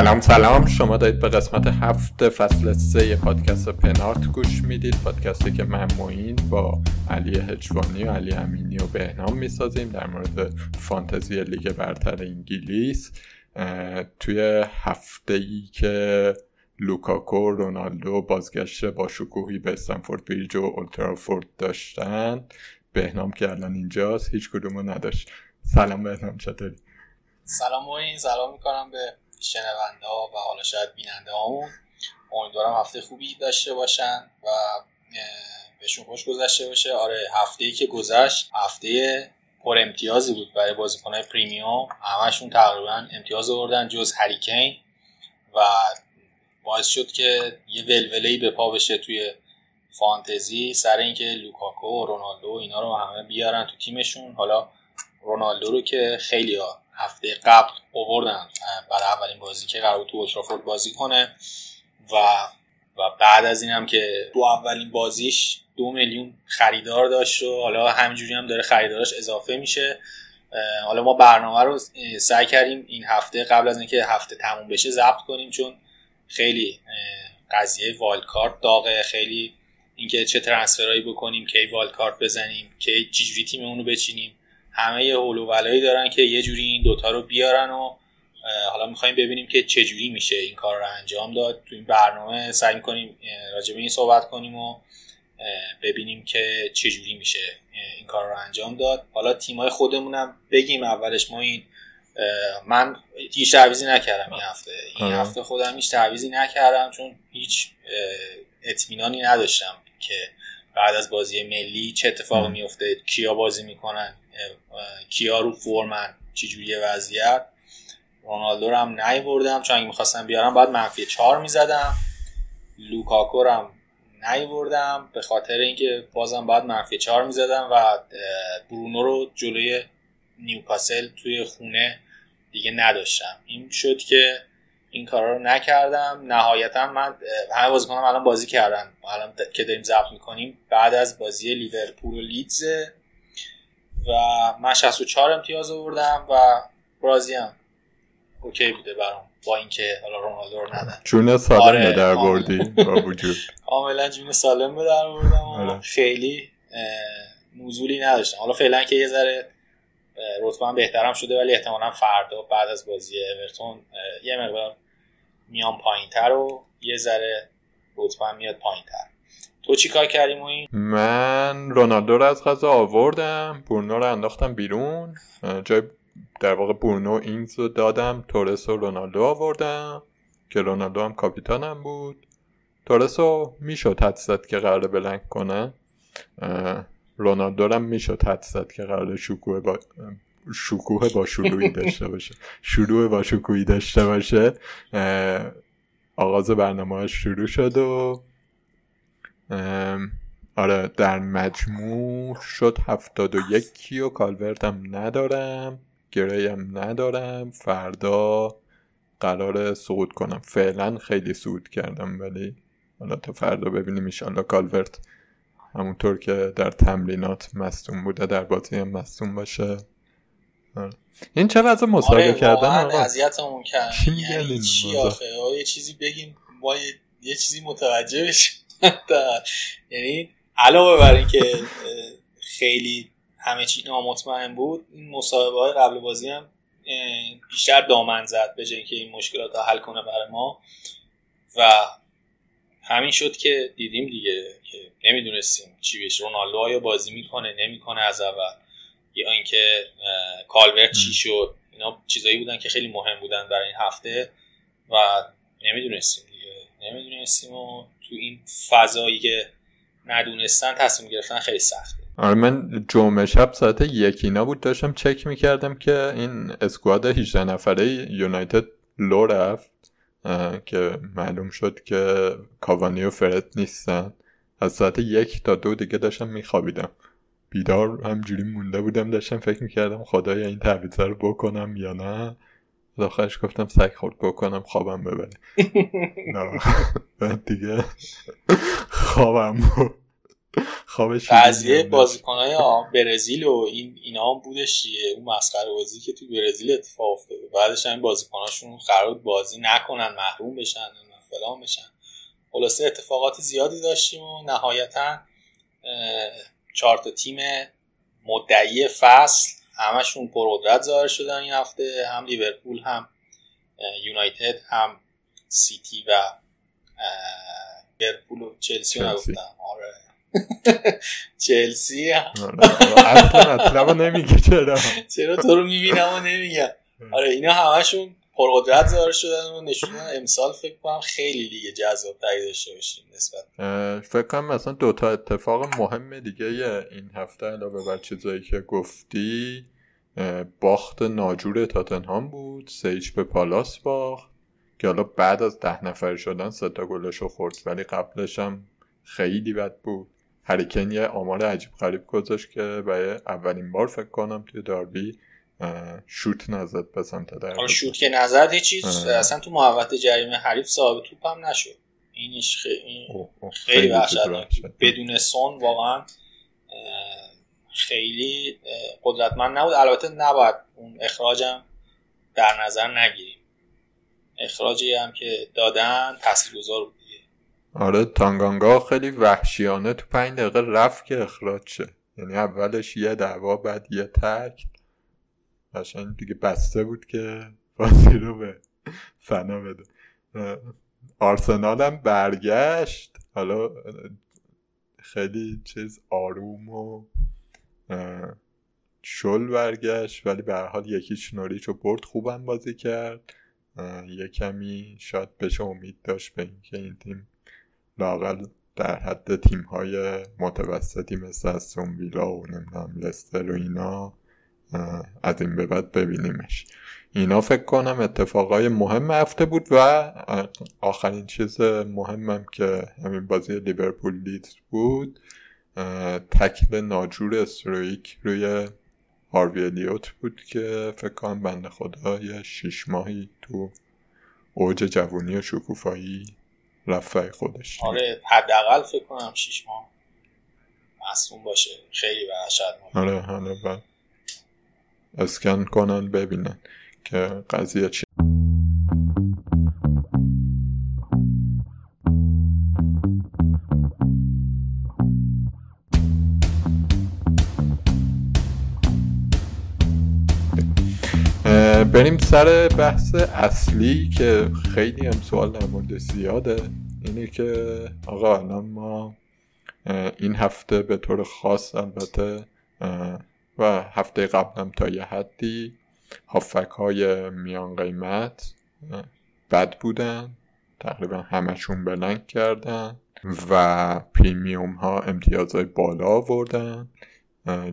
سلام سلام. شما دارید به قسمت هفت فصل سه پادکست پنارت گوش می‌دید. پادکستی که من معین با علی هجوانی و علی امینی و بهنام می‌سازیم در مورد فانتزی لیگ برتر انگلیس. توی هفته ای که لوکاکو رونالدو بازگشت با شکوهی به استمفورد بریج و اولدترافورد داشتن. بهنام که الان اینجاست هیچ کدومو نداشت. سلام بهنام چطوری؟ سلام موین سلام می‌کنم به شنونده ها و حالا شاید بیننده هامون. امیدوارم هفته خوبی داشته باشن و بهشون خوش گذشته باشه. آره هفته ای که گذشت هفته پر امتیازی بود برای بازیکنهای پریمیوم. همشون تقریبا امتیاز آوردن جز هریکین و باعث شد که یه ولوله‌ای به پا بشه توی فانتزی. سر اینکه لوکاکو و رونالدو اینا رو همه بیارن تو تیمشون. حالا رونالدو رو که خیلی ها هفته قبل اووردن برای اولین بازی که قرار تو اوترافورد بازی کنه. و و بعد از این هم که تو اولین بازیش دو میلیون خریدار داشت و حالا همینجوری هم داره خریدارش اضافه میشه. حالا ما برنامه رو سعی کردیم این هفته قبل از اینکه هفته تموم بشه ضبط کنیم چون خیلی قضیه والد کارت داغه. خیلی اینکه چه ترنسفرایی بکنیم کی والد کارت بزنیم کی چجوری تیممون رو بچینیم. همه یه و ولایی دارن که یه جوری این دوتا رو بیارن و حالا می‌خوایم ببینیم که چه جوری میشه این کار رو انجام داد. تو این برنامه سعی می‌کنیم راجع به این صحبت کنیم و ببینیم که چه جوری میشه این کار رو انجام داد. حالا تیمای خودمونم بگیم اولش ما این من هیچ تعویزی نکردم این هفته. این هفته خودم هیچ تعویزی نکردم چون هیچ اطمینانی نداشتم که بعد از بازی ملی چه اتفاقی میفته کیا بازی می‌کنن؟ کیا رو فرمن چجوری وضعیت؟ رونالدو رو هم نیوردم چون اگه می‌خواستم بیارم باید منفی چهار می‌زدم. لوکاکو رو هم نیوردم به خاطر اینکه بازم باید منفی چهار می‌زدم و برونو رو جلوی نیوکاسل توی خونه دیگه نداشتم. این شد که این کارا رو نکردم. نهایتا من همه بازیکنان الان بازی کردن. الان که داریم ضبط می‌کنیم بعد از بازی لیورپول و لیدز. و من 64 امتیاز آوردم و برازی هم اوکی بوده برام با اینکه حالا رونالدو رو ندن. جون سالم آره در بردی با وجود. کاملا جون سالم به در بردم آره. خیلی نزولی نداشتم. حالا فعلا که یه ذره رتبه بهترم شده ولی احتمالا فردا بعد از بازی اورتون یه مقدار میان پایینتر و یه ذره رتبه میاد پایینتر. تو چی کار کردی این؟ من رونالدو رو از غذا آوردم برونو رو انداختم بیرون جای در واقع برونو اینگز رو دادم تورس و رونالدو آوردم که رونالدو هم کاپیتانم بود. تورس رو می‌شد حد که قرار بلنگ کنه. رونالدو هم می‌شد حد که قرار شکوه با شکوه با شلویی داشته باشه. شروع با شکوهی داشته باشه آغاز برنامه شروع شد و آره در مجموع شد هفتاد و یک و کالورتم ندارم گریم ندارم فردا قرار صعود کنم. فعلا خیلی صعود کردم ولی حالا تا فردا ببینیم ایشالله کالورت همونطور که در تمرینات مستون بوده در بازی هم مستون باشه. آره. این چه وضع مسابقه آره کردن؟ آقا اذیتمون کرد یعنی چی آخه؟ یه چیزی بگیم ما یه, چیزی متوجه بشیم. یعنی علاوه بر اینکه خیلی همه چی نامطمئن بود این مصاحبه های قبل بازی هم بیشتر دامن زد به که این مشکلات رو حل کنه برای ما. و همین شد که دیدیم دیگه. که نمی‌دونستیم چی بشه رونالدو آیا بازی می‌کنه؟ نمی‌کنه از اول. یا اینکه کالورت چی شد؟ اینا چیزایی بودن که خیلی مهم بودن برای این هفته و نمی‌دونستیم دیگه. نمی‌دونستیم و تو این فضایی که ندونستن تصمیم گرفتن خیلی سخته. آره من جمعه شب ساعت یکینا بود داشتم چک می‌کردم که این اسکواد 18 نفره یونایتد لو رفت که معلوم شد که کاوانی و فرد نیستن. از ساعت یک تا دو دیگه داشتم میخوابیدم. بیدار همجوری مونده بودم داشتم فکر می‌کردم خدایا این تعویضه رو بکنم یا نه. آخرش گفتم سگ خورد بکنم خوابم ببره. دیگه خوابم بود خوابش قضیه بازیکنهای برزیل و این اینا هم بودش چیه اون مسخره بازی که تو برزیل اتفاق افتاده. بعدش هم بازیکناشون قرار بازی نکنن محروم بشن فلان بشن. خلاصه اتفاقات زیادی داشتیم و نهایتا چهار تا تیم مدعی فصل همشون پرقدرت ظاهر شدن این هفته هم لیورپول هم یونایتد هم سیتی و لیورپول و چلسی نگفتم. آره. چلسی. اصلا نمیگه چرا. چرا تو رو می‌بینم و نمیگم. آره اینا همشون پرقدرت ظاهر شدن و نشون امسال فکر کنم خیلی لیگ جذاب تری داشته باشیم نسبت فکر کنم مثلا دوتا اتفاق مهم دیگه این هفته علاوه بر چیزایی که گفتی باخت ناجور تاتنهام بود سیج به پالاس باخت که حالا بعد از ده نفر شدن سه تا گلشو خورد ولی قبلش هم خیلی بد بود. هریکن یه آمار عجیب غریب گذاشت که برای اولین بار فکر کنم توی داربی شوت نزد به سمت در شوت که نزد چیز. اصلا تو محوطه جریمه حریف صاحب توپ هم نشد اینش خیلی خیلی وحشتناک. بدون سون واقعا خیلی قدرتمند نبود. البته نباید اون اخراجم در نظر نگیریم. اخراجی هم که دادن تاثیرگذار بود آره تانگانگا خیلی وحشیانه تو پنج دقیقه رفت که اخراج شه. یعنی اولش یه دعوا بعد یه تک. قشنگ دیگه بسته بود که بازی رو به فنا بده. آرسنال هم برگشت. حالا خیلی چیز آروم و شل برگشت ولی به حال یکیش نوریچ رو برد خوبم بازی کرد. یه کمی شاید بشه امید داشت به اینکه این تیم لاقل در حد تیم های متوسطی مثل از ویلا و نمی‌دونم لستر و اینا از این به بعد ببینیمش. اینا فکر کنم اتفاقای مهم هفته بود و آخرین چیز مهمم که همین بازی لیورپول لیدز بود تکل ناجور استرویک روی هاروی بود که فکر کنم بنده خدا یه شیش ماهی تو اوج جوونی و شکوفایی رفت خودش. آره حداقل فکر کنم شیش ماه مصوم باشه. خیلی وحشت آره بعد اسکن کنن ببینن که قضیه چی. بریم سر بحث اصلی که خیلی هم سوال در مورد زیاده. اینه که آقا الان ما این هفته به طور خاص البته و هفته قبلم تا یه حدی هافک های میان قیمت بد بودن تقریبا همشون بلنگ کردن و پریمیوم ها امتیازهای بالا آوردن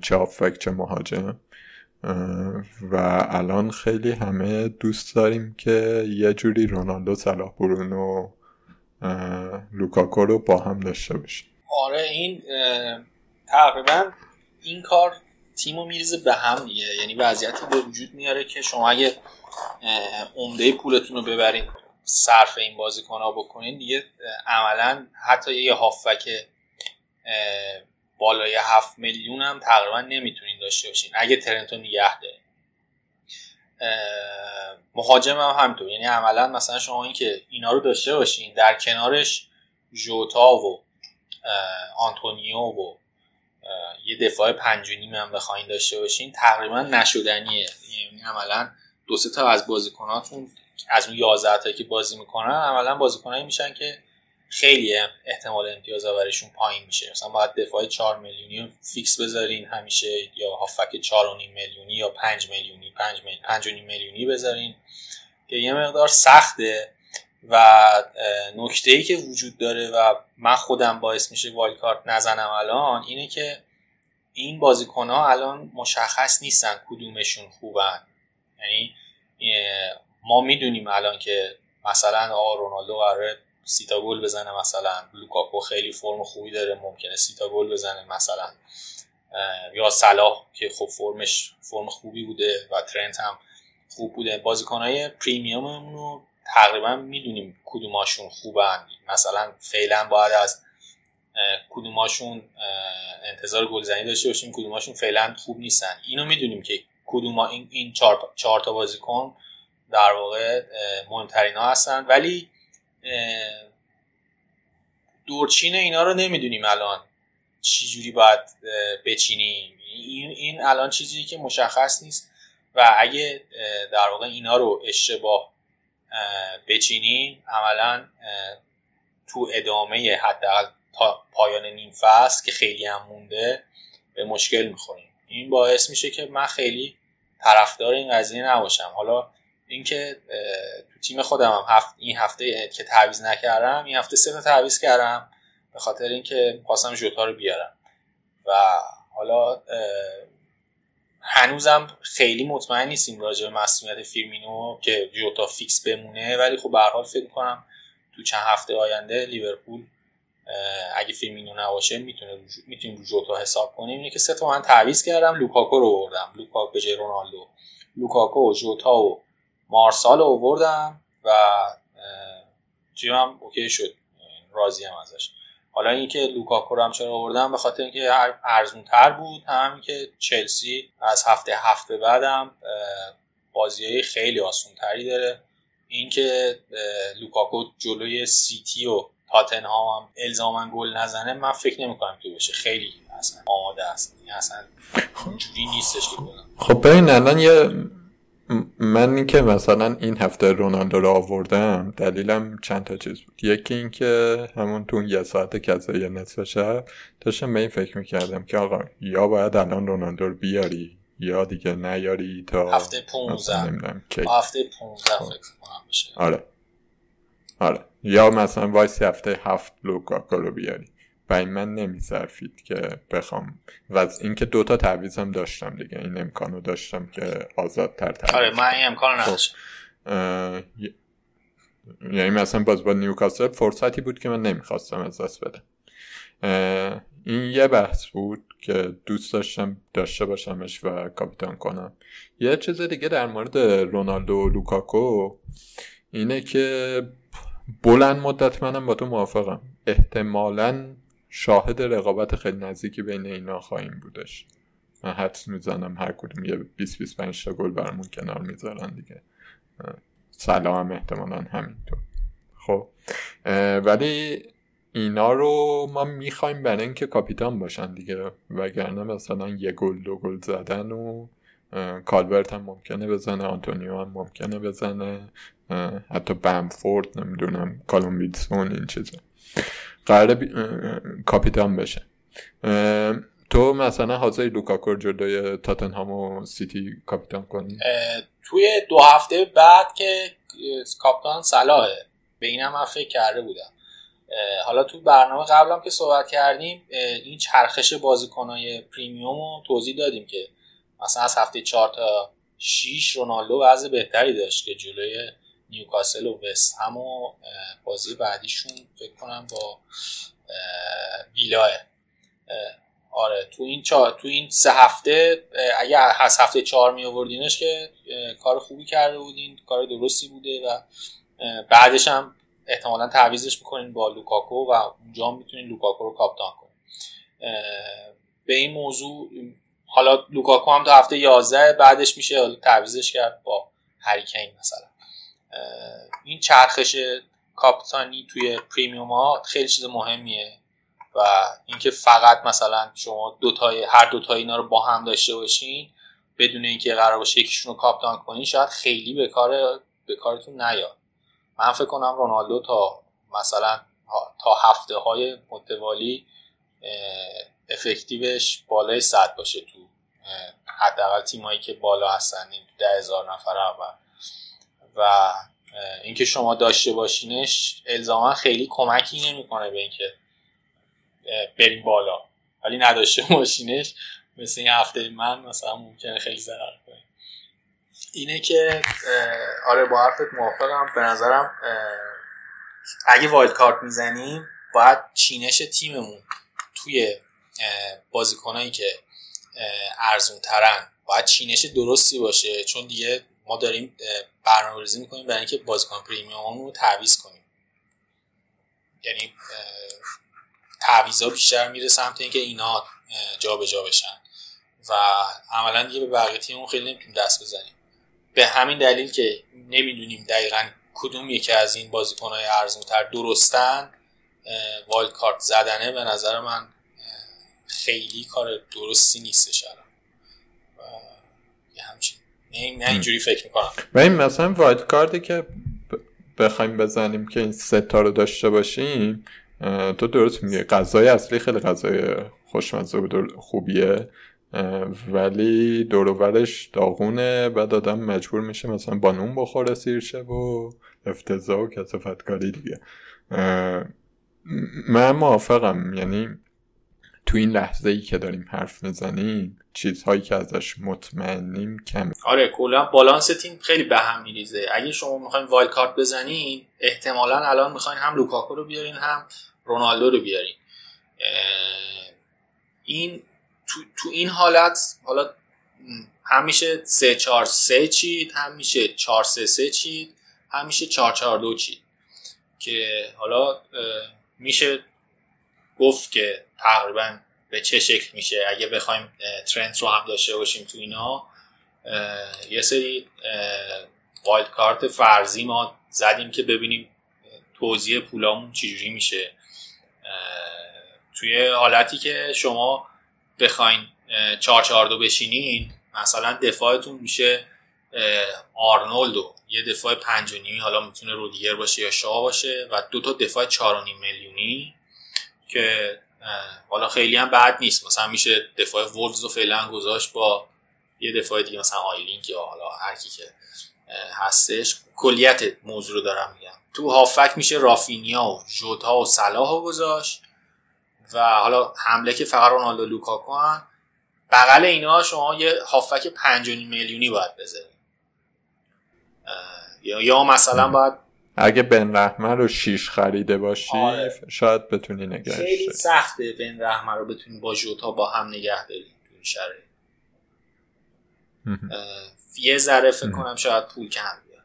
چه هافک چه مهاجم. و الان خیلی همه دوست داریم که یه جوری رونالدو صلاح برونو لوکاکو رو با هم داشته باشیم. آره این تقریبا این کار تیمو میریزه به هم دیگه. یعنی وضعیتی به وجود میاره که شما اگه عمده پولتون رو ببرین صرف این بازیکن ها بکنین دیگه عملا حتی یه هافک بالای هفت میلیون هم تقریبا نمی‌تونین داشته باشین. اگه ترنتو نگه داره مهاجم هم همینطور. یعنی عملا مثلا شما این که اینا رو داشته باشین در کنارش جوتا و آنتونیو و یه دفاع پنج و هم بخواین داشته باشین تقریبا نشدنیه. یعنی عملا دو سه تا از بازیکناتون از اون 11 تا که بازی می‌کنن عملا بازیکنایی میشن که خیلی احتمال امتیاز آوریشون پایین میشه. مثلا باید دفاع 4 میلیونی فیکس بذارین همیشه یا هافبک 4.5 میلیونی یا 5 میلیونی 5 5 میلیونی بذارین که یه مقدار سخته. و نکته ای که وجود داره و من خودم باعث میشه wildcard نزنم الان اینه که این بازیکن ها الان مشخص نیستن کدومشون خوبن. یعنی ما می‌دونیم الان که مثلا آ رونالدو قراره سی تا گل بزنه مثلا لوکاکو خیلی فرم خوبی داره ممکنه سی تا گل بزنه مثلا. یا صلاح که خب فرمش فرم خوبی بوده و ترنت هم خوب بوده. بازیکنهای premium مون رو تقریبا می‌دونیم کدوماشون خوبن. مثلا فعلا باید از کدوماشون انتظار گلزنی داشته باشیم کدوماشون فعلا خوب نیستن. اینو می‌دونیم که کدوم این این چهار, چهار تا بازیکن در واقع مهمترین ها هستن. ولی دورچین اینا رو نمی‌دونیم الان چی جوری باید بچینیم. این, این الان چیزی که مشخص نیست. و اگه در واقع اینا رو اشتباه بچینیم عملا تو ادامه حداقل تا پایان نیم فصل که خیلی هم مونده به مشکل می‌خوریم. این باعث میشه که من خیلی طرفدار این قضیه نباشم. حالا اینکه تو تیم خودم هم هفت این هفته که تعویض نکردم این هفته سه تا تعویض کردم به خاطر اینکه خواستم ژوتا رو بیارم. و حالا هنوزم خیلی مطمئن نیستیم راجع به مصدومیت فیرمینو که جوتا فیکس بمونه ولی خب به حال فکر کنم تو چند هفته آینده لیورپول اگه فیرمینو نباشه می‌تونه می‌تونیم رو جوتا حساب کنیم. اینه که سه تا من تعویض کردم لوکاکو رو آوردم. لوکاکو به جای رونالدو. لوکاکو جوتا و مارسال رو آوردم و تیمم OK شد. راضیم ازش. حالا اینکه لوکاکو رو هم چرا آوردم به خاطر اینکه ارزون تر بود همین که چلسی از هفته هفته بعدم بازی های خیلی آسون تری داره. اینکه لوکاکو جلوی سیتی و تاتنهام هم الزاما گل نزنه من فکر نمی کنم که بشه خیلی اصلا آماده است. این اصلا جوری نیستش که خب ببین الان یه من اینکه مثلا این هفته رونالدو رو آوردم دلیلم چند تا چیز بود. یکی اینکه همون تو یه ساعت کذایی نصف شب داشتم به این فکر می‌کردم که آقا یا باید الان رونالدو رو بیاری یا دیگه نیاری تا هفته 15 هفته 15 خب. فکر کنم بشه. آره. آره. یا مثلا وایسی هفته هفت لوکاکو رو بیاری. و این من نمیصرفید که بخوام. و از اینکه دوتا تعویضم داشتم دیگه. این امکانو داشتم که آزادتر تعویض آره من این امکانو خب. نداشتم. یعنی مثلا باز با نیوکاسل فرصتی بود که من نمی‌خواستم از دست بدم. این یه بحث بود که دوست داشتم داشته باشمش و کاپیتان کنم. یه چیز دیگه در مورد رونالدو و لوکاکو اینه که بلند مدت منم با تو موافقم. احتمالا شاهد رقابت خیلی نزدیکی بین اینا خواهیم بودش. من حدس می‌زنم هر کدوم یه 20 25 تا گل برامون کنار می‌ذارن دیگه. سلام احتمالا همینطور. خب ولی اینا رو ما می‌خوایم برای اینکه کاپیتان باشن دیگه. وگرنه مثلا یه گل دو گل زدن و کالورت هم ممکنه بزنه آنتونیو هم ممکنه بزنه حتی بمفورد نمی‌دونم کالوم ویلسون این چیزا. قرار بی... کاپیتان بشه. تو مثلا حاضری لوکاکو جلوی تاتنهام و سیتی کاپیتان کنی؟ توی دو هفته بعد که کاپیتان صلاحه. به اینم من فکر کرده بودم. حالا تو برنامه قبلم که صحبت کردیم این چرخش بازیکنهای پریمیوم رو توضیح دادیم که مثلا از هفته 4 تا 6 رونالدو وضع بهتری داشت که جلوی نیوکاسل و وست هم و بازی بعدیشون فکر کنم با ویلاه آره تو این. تو این سه هفته اگه از هفته چهار می آوردینش که کار خوبی کرده بودین کار درستی بوده و بعدش هم احتمالا تعویضش می‌کنین با لوکاکو و اونجا می‌تونین لوکاکو رو کاپتان کنین به این موضوع حالا لوکاکو هم تا هفته 11 بعدش میشه تعویضش کرد با هری کین مثلا این چرخش کاپتانی توی premium ها خیلی چیز مهمیه و اینکه فقط مثلا شما دوتای هر دوتای اینا رو با هم داشته باشین بدون اینکه قرار باشه یکیشون رو کاپتان کنین شاید خیلی به کار به کارتون نیاد. من فکر کنم رونالدو تا مثلا تا هفته های متوالی افکتیوش بالای صد باشه تو حداقل تیمایی که بالا هستن ده هزار نفر اول. و اینکه شما داشته باشینش الزاما خیلی کمکی نمی‌کنه به اینکه بریم بالا. ولی نداشته باشینش مثل این هفته من مثلا ممکنه خیلی ضرر کنه. اینه که آره با حرفت موافقم. به نظرم اگه wildcard می‌زنیم باید چینش تیممون توی بازیکنایی که ارزون ترن باید چینش درستی باشه. چون دیگه ما داریم برنامه ریزی می‌کنیم برای اینکه بازیکن premium رو تعویض کنیم. یعنی تعویضا بیشتر میره سمت اینکه اینا جابجا بشن. و عملا دیگه به بقیه تیممون خیلی نمی‌تونیم دست بزنیم. به همین دلیل که نمی‌دونیم دقیقا کدوم یکی از این بازیکنهای ارزونتر درستن wildcard زدنه به نظر من خیلی کار درستی نیستش الان. یه همچین نه اینجوری فکر می‌کنم. و این مثلا wildcard ی که بخوایم بزنیم که این ستا رو داشته باشیم تو درست میگه غذای اصلی خیلی غذای خوشمزه و خوبیه ولی دور و ورش داغونه. بعد آدم مجبور میشه مثلا با نون بخوره سیر شه و افتضاح و کثافت کاری دیگه من موافقم. یعنی تو این لحظه ای که داریم حرف می‌زنیم چیزهایی که ازش مطمئنیم کم آره کلا بالانس تیم خیلی به هم میریزه. اگه شما می‌خواین wildcard بزنین احتمالا الان می‌خواین هم لوکاکو رو بیارین هم رونالدو رو بیارین. این تو, تو این حالت حالا هم میشه 3 4 3 چید هم میشه 4 3 3 چید هم میشه 4 4 2 چید. که حالا میشه گفت که تقریبا به چه شکل میشه؟ اگه بخوایم ترند رو هم داشته باشیم تو اینا یه سری وایلد کارت فرضی ما زدیم که ببینیم توزیع پولامون چجوری میشه. توی حالتی که شما بخواین 442 بشینین مثلا دفاعتون میشه آرنولدو. یه دفاع پنج و نیمی حالا می‌تونه رودیگر باشه یا شاه باشه و دو تا دفاع چهار و نیم میلیونی که حالا خیلی هم بد نیست. مثلا میشه دفاع وولفز رو فعلا گذاشت با یه دفاع دیگه مثلا آیلینگ یا حالا هر کی که هستش. کلیت موضوع رو دارم میگم. تو هافک میشه رافینیا و ژوتا و صلاح رو گذاشت و حالا حمله که فقط رونالدو لوکاکو هم بغل اینا شما یه هافک 5 میلیونی باید بذارید یا مثلا باید اگه بن رحمه رو شیش خریده باشی آره. شاید بتونی نگهش خیلی سخته بن رحمه رو بتونی با جوتا با هم نگه داری تو یه ذره فکر کنم شاید پول کم بیاد.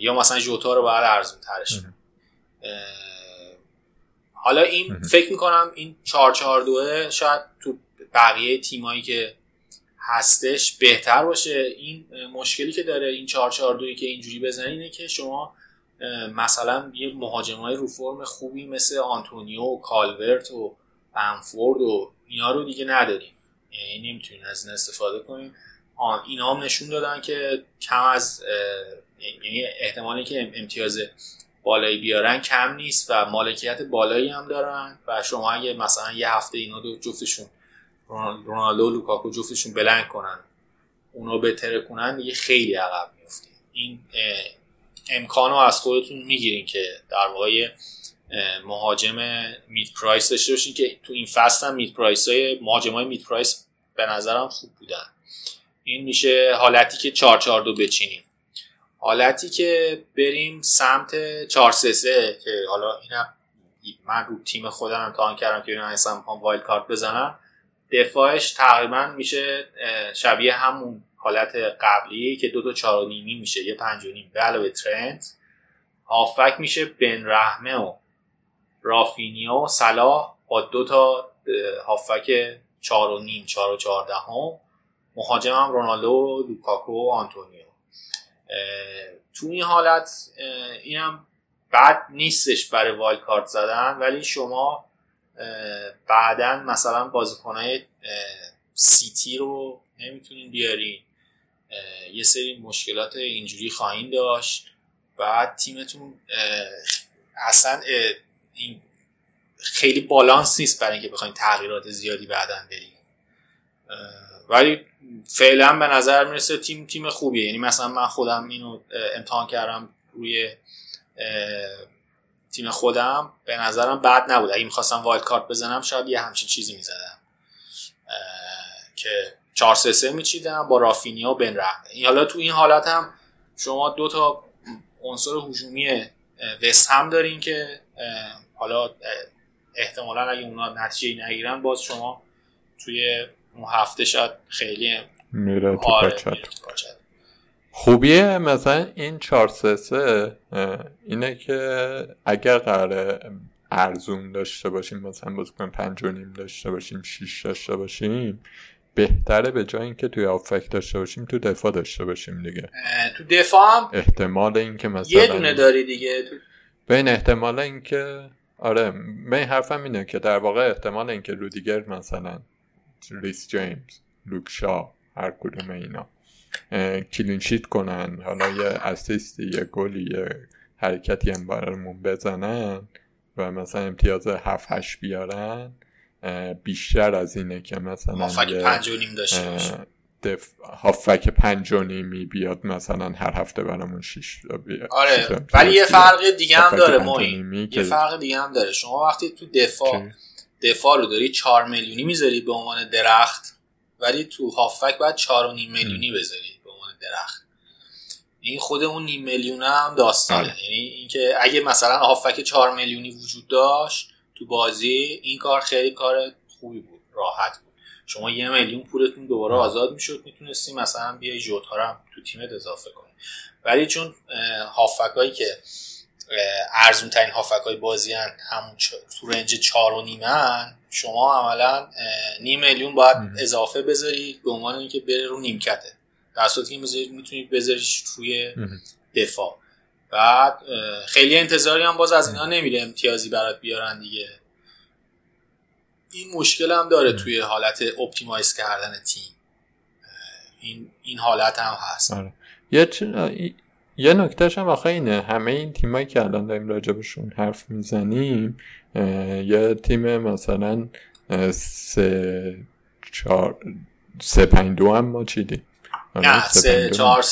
یا مثلا جوتا رو باید ارزون ترش حالا این فکر می‌کنم این 442 شاید تو بقیه تیمایی که هستش بهتر باشه. این مشکلی که داره این 442 که اینجوری بزنی اینه که شما مثلا یه مهاجم های رو فرم خوبی مثل آنتونیو و کالورت و بنفورد و اینا رو دیگه نداریم. یعنی نمی‌تونین از این استفاده کنیم اینا هم نشون دادن که کم از یعنی احتمالی که امتیاز بالایی بیارن کم نیست و مالکیت بالایی هم دارن و شما اگه مثلا یه هفته اینا دو جفتشون رونالدو و لوکاکو جفتشون blank کنن. اونو بهتره کنن دیگه خیلی عقب میفتیم این امکان رو از خودتون می‌گیرین که در واقع مهاجم mid-price داشته باشین که تو این فصل هم mid-price های مهاجم های mid-price به نظرم خوب بودن. این میشه حالتی که 4 4 2 بچینیم. حالتی که بریم سمت 4 3 3 که حالا اینم من رو تیم خودم امتحان کردم که اینا اصلا می‌خوام وایلد کارت بزنم. دفاعش تقریبا میشه شبیه همون حالت قبلی که دو تا چهار و نیمی میشه یه پنج و نیم. به علاوه ترند هافک میشه بن رحمه و رافینیا و صلاح با دو تا هافبک چهار و نیم چهار و چهارده هم مهاجم هم رونالدو لوکاکو و آنتونیو. تو این حالت اینم بد نیستش برای wildcard زدن ولی شما بعدا مثلا بازیکنهای سیتی رو نمی‌تونین بیارین یه سری مشکلات اینجوری خواهید داشت. بعد تیمتون اصلا این خیلی بالانس نیست برای اینکه بخوایم تغییرات زیادی بعدا بریم ولی فعلا به نظر می‌رسه تیم تیم خوبیه. یعنی مثلا من خودم اینو امتحان کردم روی تیم خودم به نظرم بد نبود. اگه می‌خواستم وایلد کارت بزنم شاید یه همچین چیزی می‌زدم. که 4 3 3 میچیدم با رافینیا و بن این حالا تو این حالت هم شما دو تا عنصر هجومی وست هم دارین که حالا احتمالا اگه اونا نتیجه نگیرن باز شما توی اون هفته شاید خیلی میره تو آره خوبیه مثلا این 4 3 اینه که اگر قرار ارزون داشته باشیم مثلا بازیکن پنج و نیم داشته باشیم 6 داشته باشیم بهتره به جای اینکه توی هافبک داشته باشیم تو دفاع داشته باشیم دیگه. تو دفاع هم احتمال اینکه مثلا یه دونه داری دیگه. تو... بین احتمال اینکه آره من حرفم اینه که در واقع احتمال اینکه رودیگر مثلا ریس جیمز لوک شا هر کدوم اینا. clean sheet کنن. حالا یه اسیستی یه گلی یه حرکتی هم برامون بزنن و مثلا امتیاز 7 8 بیارن بیشتر از اینه که مثلا هافک پنج و نیم داشته باشه. دف... هافک پنج و نیمی بیاد مثلا هر هفته برامون شیش بیاد آره ولی یه فرق دیگه هم داره ما یه فرق دیگه هم داره. شما وقتی تو دفاع دفاع رو داری 4 میلیونی می‌ذاری به عنوان درخت. ولی تو هافک باید 4.5 میلیونی بذاری به عنوان درخت. این خود اون نیم میلیون هم داستانه. آره. یعنی اینکه اگه مثلا هافک 4 میلیونی وجود داشت تو بازی این کار خیلی کار خوبی بود راحت بود. شما یه میلیون پولتون دوباره آزاد می‌شد می‌تونستی مثلا بیای جوتا هم تو تیمت اضافه کنی. ولی چون هافک هایی که ارزون ترین هافک های بازی هن. همون تو رنج چار و نیمن شما عملا نیم میلیون باید اضافه بذاری به عنوان اینکه بره رو نیمکته. در صورتی که می‌تونید بذاریش توی دفاع. بعد خیلی انتظاری هم باز از اینا نمیره امتیازی برات بیارن دیگه. این مشکل هم داره توی حالت optimize کردن تیم. این این حالت هم هست. آره. یه یه نکتهش هم آخه اینه همه این تیمایی که الان داریم راجبشون حرف می‌زنیم یه تیم مثلا سه چار سه پنج دو هم ما چیدیم؟ نه سه چهار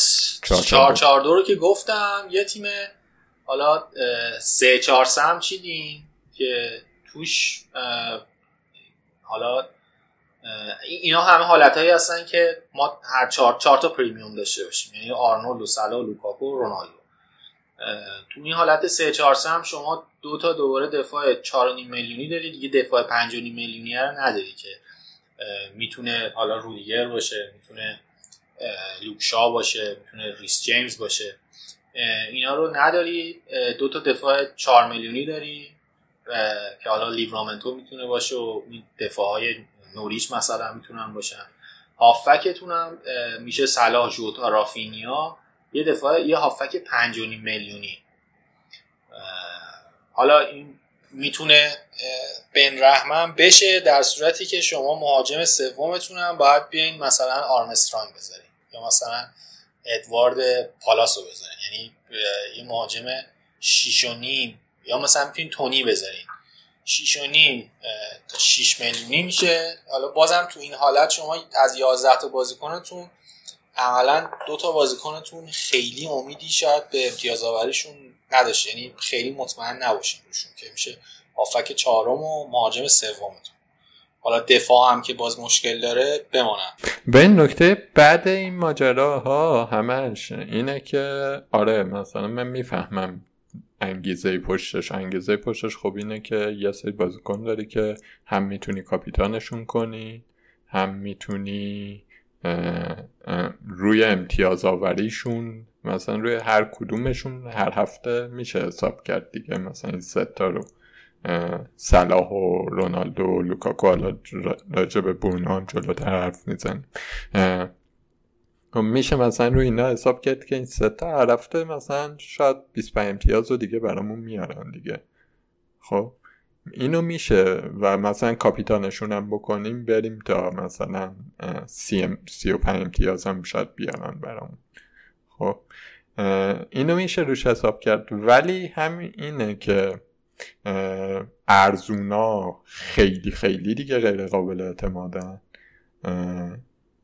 چهار چهار دو رو که گفتم یه تیم حالا سه چهار سم چیدیم که توش حالا اینا همه حالت هایی هستن که ما هر چهار, چهار تا پریمیوم داشته باشیم. یعنی آرنولد و سلا و لوکاکو و رونالدو تو این حالت 3 4 هم شما دو تا دوباره دفاع 4.5 میلیونی داری. دیگه دفاع 5.5 میلیونی رو نداری که می‌تونه حالا رودیگر باشه می‌تونه لوکشا باشه می‌تونه ریس جیمز باشه. اینا رو نداری. دو تا دفاع 4 میلیونی داری که حالا لیورامنتو می‌تونه باشه و دفاع های نوریچ مثلا می‌تونن باشن. هافکتون هم میشه صلاح جوتا رافینیا. یه دفاع یه هافک 5 میلیونی. حالا این می‌تونه بن رحمن بشه در صورتی که شما مهاجم سومتون هم باید بیاین مثلا آرمسترانگ بذارین یا مثلا ادوارد پالاسو بذارین. یعنی یه مهاجم 6 و نیم یا مثلا می‌تونین تونی بذارین. 6 و نیم تا 6 میلیونی میشه. حالا بازم تو این حالت شما از 11 تا بازیکنتون عملا دو تا بازیکنتون خیلی امیدی شاید به امتیاز آوریشون نداشته. یعنی خیلی مطمئن نباشین روشون که میشه آفک چهارم و مهاجم سومتون. حالا دفاع هم که باز مشکل داره بمانن به نکته بعد این ماجراها همش اینه که آره مثلا من می‌فهمم انگیزه پشتش انگیزه پشتش خب اینه که یه سری بازیکن داری که هم می‌تونی کاپیتانشون کنی هم می‌تونی روی امتیاز آوریشون مثلا روی هر کدومشون هر هفته میشه حساب کرد دیگه مثلا این ستا رو. صلاح و رونالدو و لوکاکو حالا راجع به بونان جلوتر حرف میزن خب میشه مثلا روی اینا حساب کرد که این ستا هفته مثلا شاید 25 امتیاز رو دیگه برامون میارن دیگه. خب اینو میشه و مثلا کاپیتانشون هم بکنیم بریم تا مثلا سی, سی و پنج امتیاز هم شاید بیارن برامون. خب اینو میشه روش حساب کرد. ولی همین اینه که ارزونا خیلی خیلی دیگه غیر قابل اعتمادن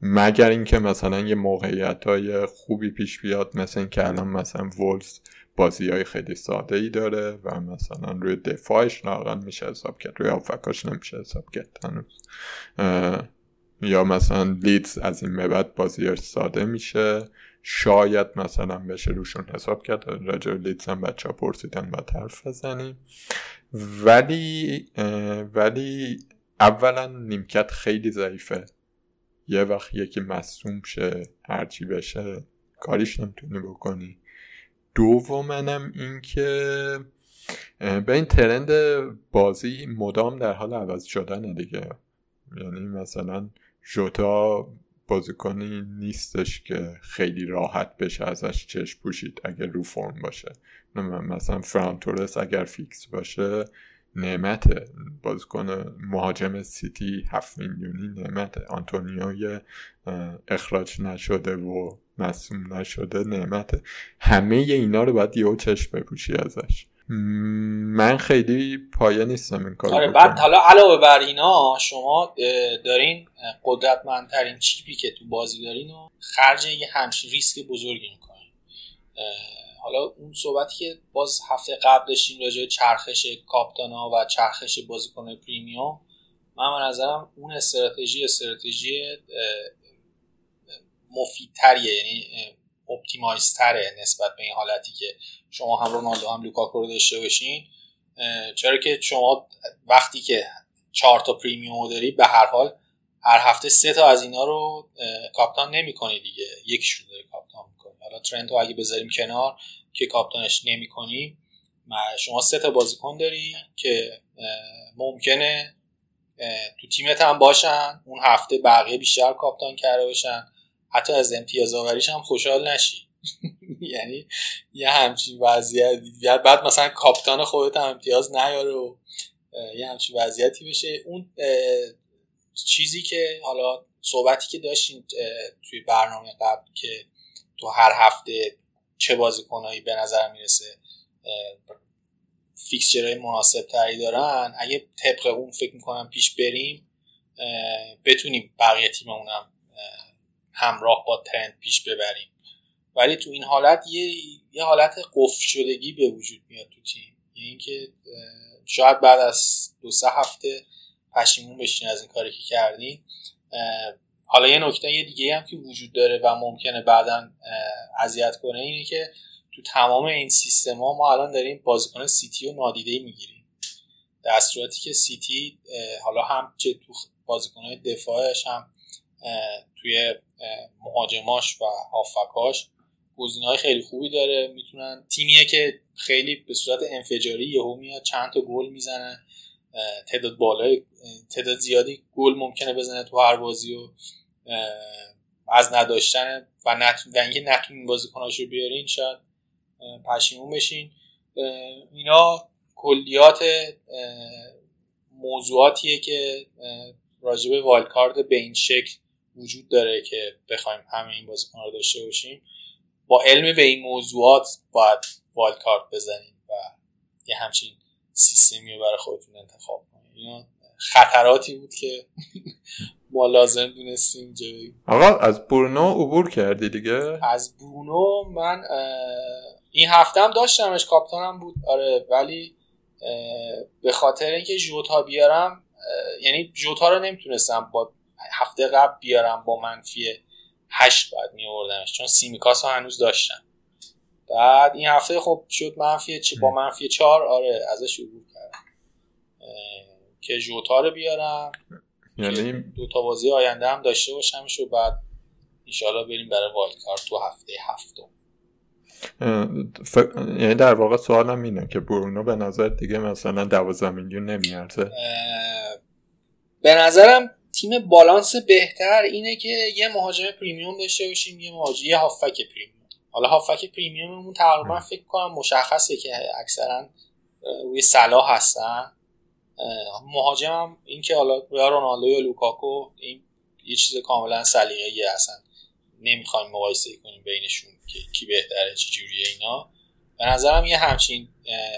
مگر اینکه مثلا یه موقعیت های خوبی پیش بیاد مثل اینکه الان مثلا وولز بازی های خیلی ساده ای داره و مثلا روی دفاعش لاغن میشه حساب کرد. روی آفکاش نمیشه حساب کرد هنوز. یا مثلا لیدز از این بعد بازیاش ساده میشه. شاید مثلا بشه روشون حساب کرد. راجع لیدز هم بچه ها پرسیدن و حرف بزنیم. ولی ولی اولا نیمکت خیلی ضعیفه. یه وقت یکی مصوم شه هرچی بشه کاریش نمی‌تونی بکنی. دومنم این که به این ترند بازی مدام در حال عوض شدن دیگه. یعنی مثلا جوتا بازیکنی نیستش که خیلی راحت بشه ازش چشم پوشید اگر رو فرم باشه. مثلا فران تورس اگر فیکس باشه نعمت بازیکن مهاجم سیتی هفت میلیونی نعمت. آنتونیوی اخراج نشده و مصدوم نشده نعمت. همه اینا رو باید یهو چشم بپوشی ازش. من خیلی پایه نیستم این کار آره بعد حالا علاوه بر اینا شما دارین قدرتمندترین chip ی که تو بازی دارین و خرج یه همچین ریسک بزرگی می‌کنین. حالا اون صحبتی که باز هفته قبل داشتیم راجع چرخش کاپیتانا و چرخش بازیکن premium من به نظرم اون استراتژی استراتژی مفیدتریه یعنی optimize تره نسبت به این حالتی که شما هم رونالدو هم لوکاکو رو داشته باشین. چرا که شما وقتی که چهار تا پریمیوم داری به هر حال هر هفته سه تا از اینا رو کاپتان نمی‌کنی دیگه. یکیشون داری کاپتان می‌کنی. حالا ترنت رو اگه بذاریم کنار که کاپتانش نمی‌کنی شما سه تا بازیکن داری که ممکنه تو تیمت هم باشن. اون هفته بقیه بیشتر کاپتان کرده باشن. حتی از امتیاز آوریش هم خوشحال نشی. یعنی یه همچین وضعیت. بعد مثلا کاپتان خودت هم امتیاز نیاره و یه همچین وضعیتی بشه. اون چیزی که حالا صحبتی که داشتین توی برنامه قبل که تو هر هفته چه بازیکنایی به نظر می‌رسه فیکسچرهای مناسب تری دارن. اگه طبق اون فکر می‌کنم پیش بریم بتونیم بقیه تیممونم همراه با ترند پیش ببریم. ولی تو این حالت یه, یه حالت قفل شدگی به وجود میاد تو تیم. یعنی اینکه شاید بعد از دو سه هفته پشیمون بشین از این کاری که کردین. حالا یه نکته یه دیگه هم که وجود داره و ممکنه بعدا اذیت کنه اینه که تو تمام این سیستما ما الان داریم بازیکن سیتی رو نادیده می‌گیریم. در صورتی که سیتی حالا هم چه تو بازیکنهای دفاعش هم توی مهاجماش و هافکاش های خیلی خوبی داره. می‌تونن تیمیه که خیلی به صورت انفجاری یهو میاد چند تا گل می‌زنه. تعداد بالای تعداد زیادی گل ممکنه بزنه تو هر بازی و از نداشتن و, نت... و اینکه نتونین بازیکناش رو بیارین شاید پشیمون بشین. اینا کلیات موضوعاتیه که راجب والکارد به این شکل وجود داره که بخوایم همه این بازیکن رو داشته باشیم. با علم به این موضوعات باید وایلد کارت بزنیم و یه همچین سیستمی رو برای خودتون انتخاب کنیم. اینا خطراتی بود که ما لازم دونستیم آقا از برونو عبور کردی دیگه؟ از برونو من این هفته هم داشتمش کاپتانم بود. آره ولی به خاطر اینکه جوتا بیارم یعنی جوتا رو نمی‌تونستم با هفته قبل بیارم با منفی هشت باید می چون سیمیکاس ها هنوز داشتن بعد این هفته خب شد منفی چه با منفی چهار آره ازش عبور کردم. که جوتا رو بیارم. یعنی دو تا بازی آینده هم داشته باشم و بعد انشالله بریم برای wildcard تو هفته هفتم. ف... یعنی در واقع سوالم اینه که برونو به نظر دیگه مثلا دوازده میلیون نمیارزه. به نظرم تیم بالانس بهتر اینه که یه مهاجم premium داشته باشیم یه مهاجم یه هافبک premium. حالا هافبک premium مون تقریبا فکر کنم مشخصه که اکثرا روی صلاح هستن. مهاجم هم این که حالا یا رونالدو یا لوکاکو این یه چیز کاملا سلیقه‌ای اصلا. نمی‌خوایم مقایسه کنیم بینشون که کی بهتره چه جوریه اینا. به نظرم یه همچین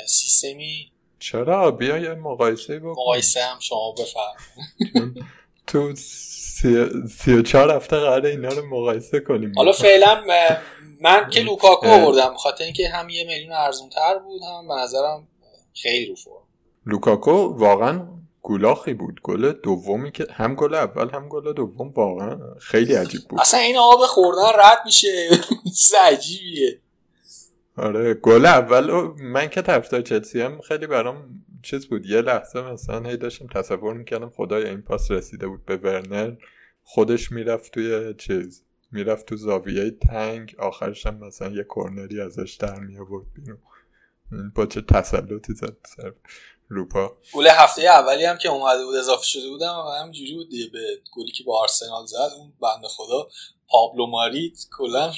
سیستمی چرا؟ بیا یه مقایسه بکن. مقایسه هم شما بفرم تو سی, سی و چهار هفته قراره اینا رو مقایسه کنیم. حالا فعلا من که لوکاکو آوردم. خاطر اینکه هم یه میلیون ارزون تر بود هم به نظرم خیلی رو فرم. لوکاکو واقعا گلاخی بود. گل دومی که هم گل اول هم گل دوم واقعا خیلی عجیب بود. اصلا این آب خوردن رد میشه. عجیبیه. آره گل اول من که طرفدار چلسی هم خیلی برام چیز بود. یه لحظه مثلا هی داشتم تصور می‌کردم خدای این پاس رسیده بود به ورنر. خودش می‌رفت توی چیز می‌رفت تو زاویه تنگ. آخرش هم مثلا یه کرنری ازش در می آورد بیرون. با چه تسلطی زد سر روپا. گل هفته اولی هم که اومده بود اضافه شده بودم و همینجوری بود دیگه. به گلی که با آرسنال زد اون بنده خدا پابلو ماریت کلا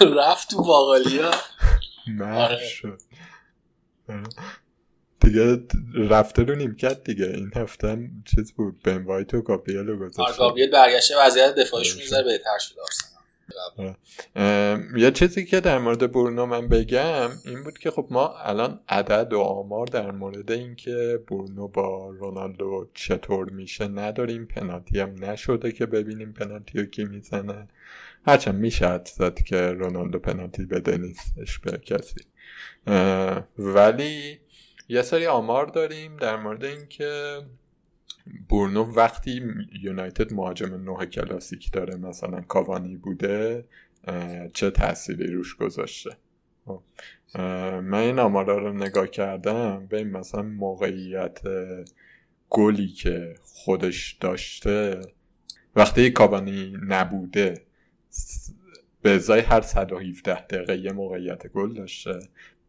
رفت تو باقالیا. آره. دیگه رفته رو نیمکت دیگه. این هفته هم چیز بود. بن وایت و گابریل رو گذاشت. آره گابریل برگشته وضعیت دفاعش می‌ذاره بهتر شده یه چیزی که در مورد برونو من بگم این بود که خب ما الان عدد و آمار در مورد اینکه برونو با رونالدو چطور میشه نداریم. پنالتی هم نشده که ببینیم پنالتی رو کی می‌زنه. هرچند میشه زد که رونالدو پنالتی بده نیستش به کسی. ولی یه سری آمار داریم در مورد اینکه برونو وقتی یونایتد مهاجم نوع کلاسیک داره مثلا کاوانی بوده چه تأثیری روش گذاشته؟ خب، من این آمارا رو نگاه کردم به مثلا موقعیت گلی که خودش داشته وقتی کاوانی نبوده به ازای هر 117 دقیقه یه موقعیت گل داشته.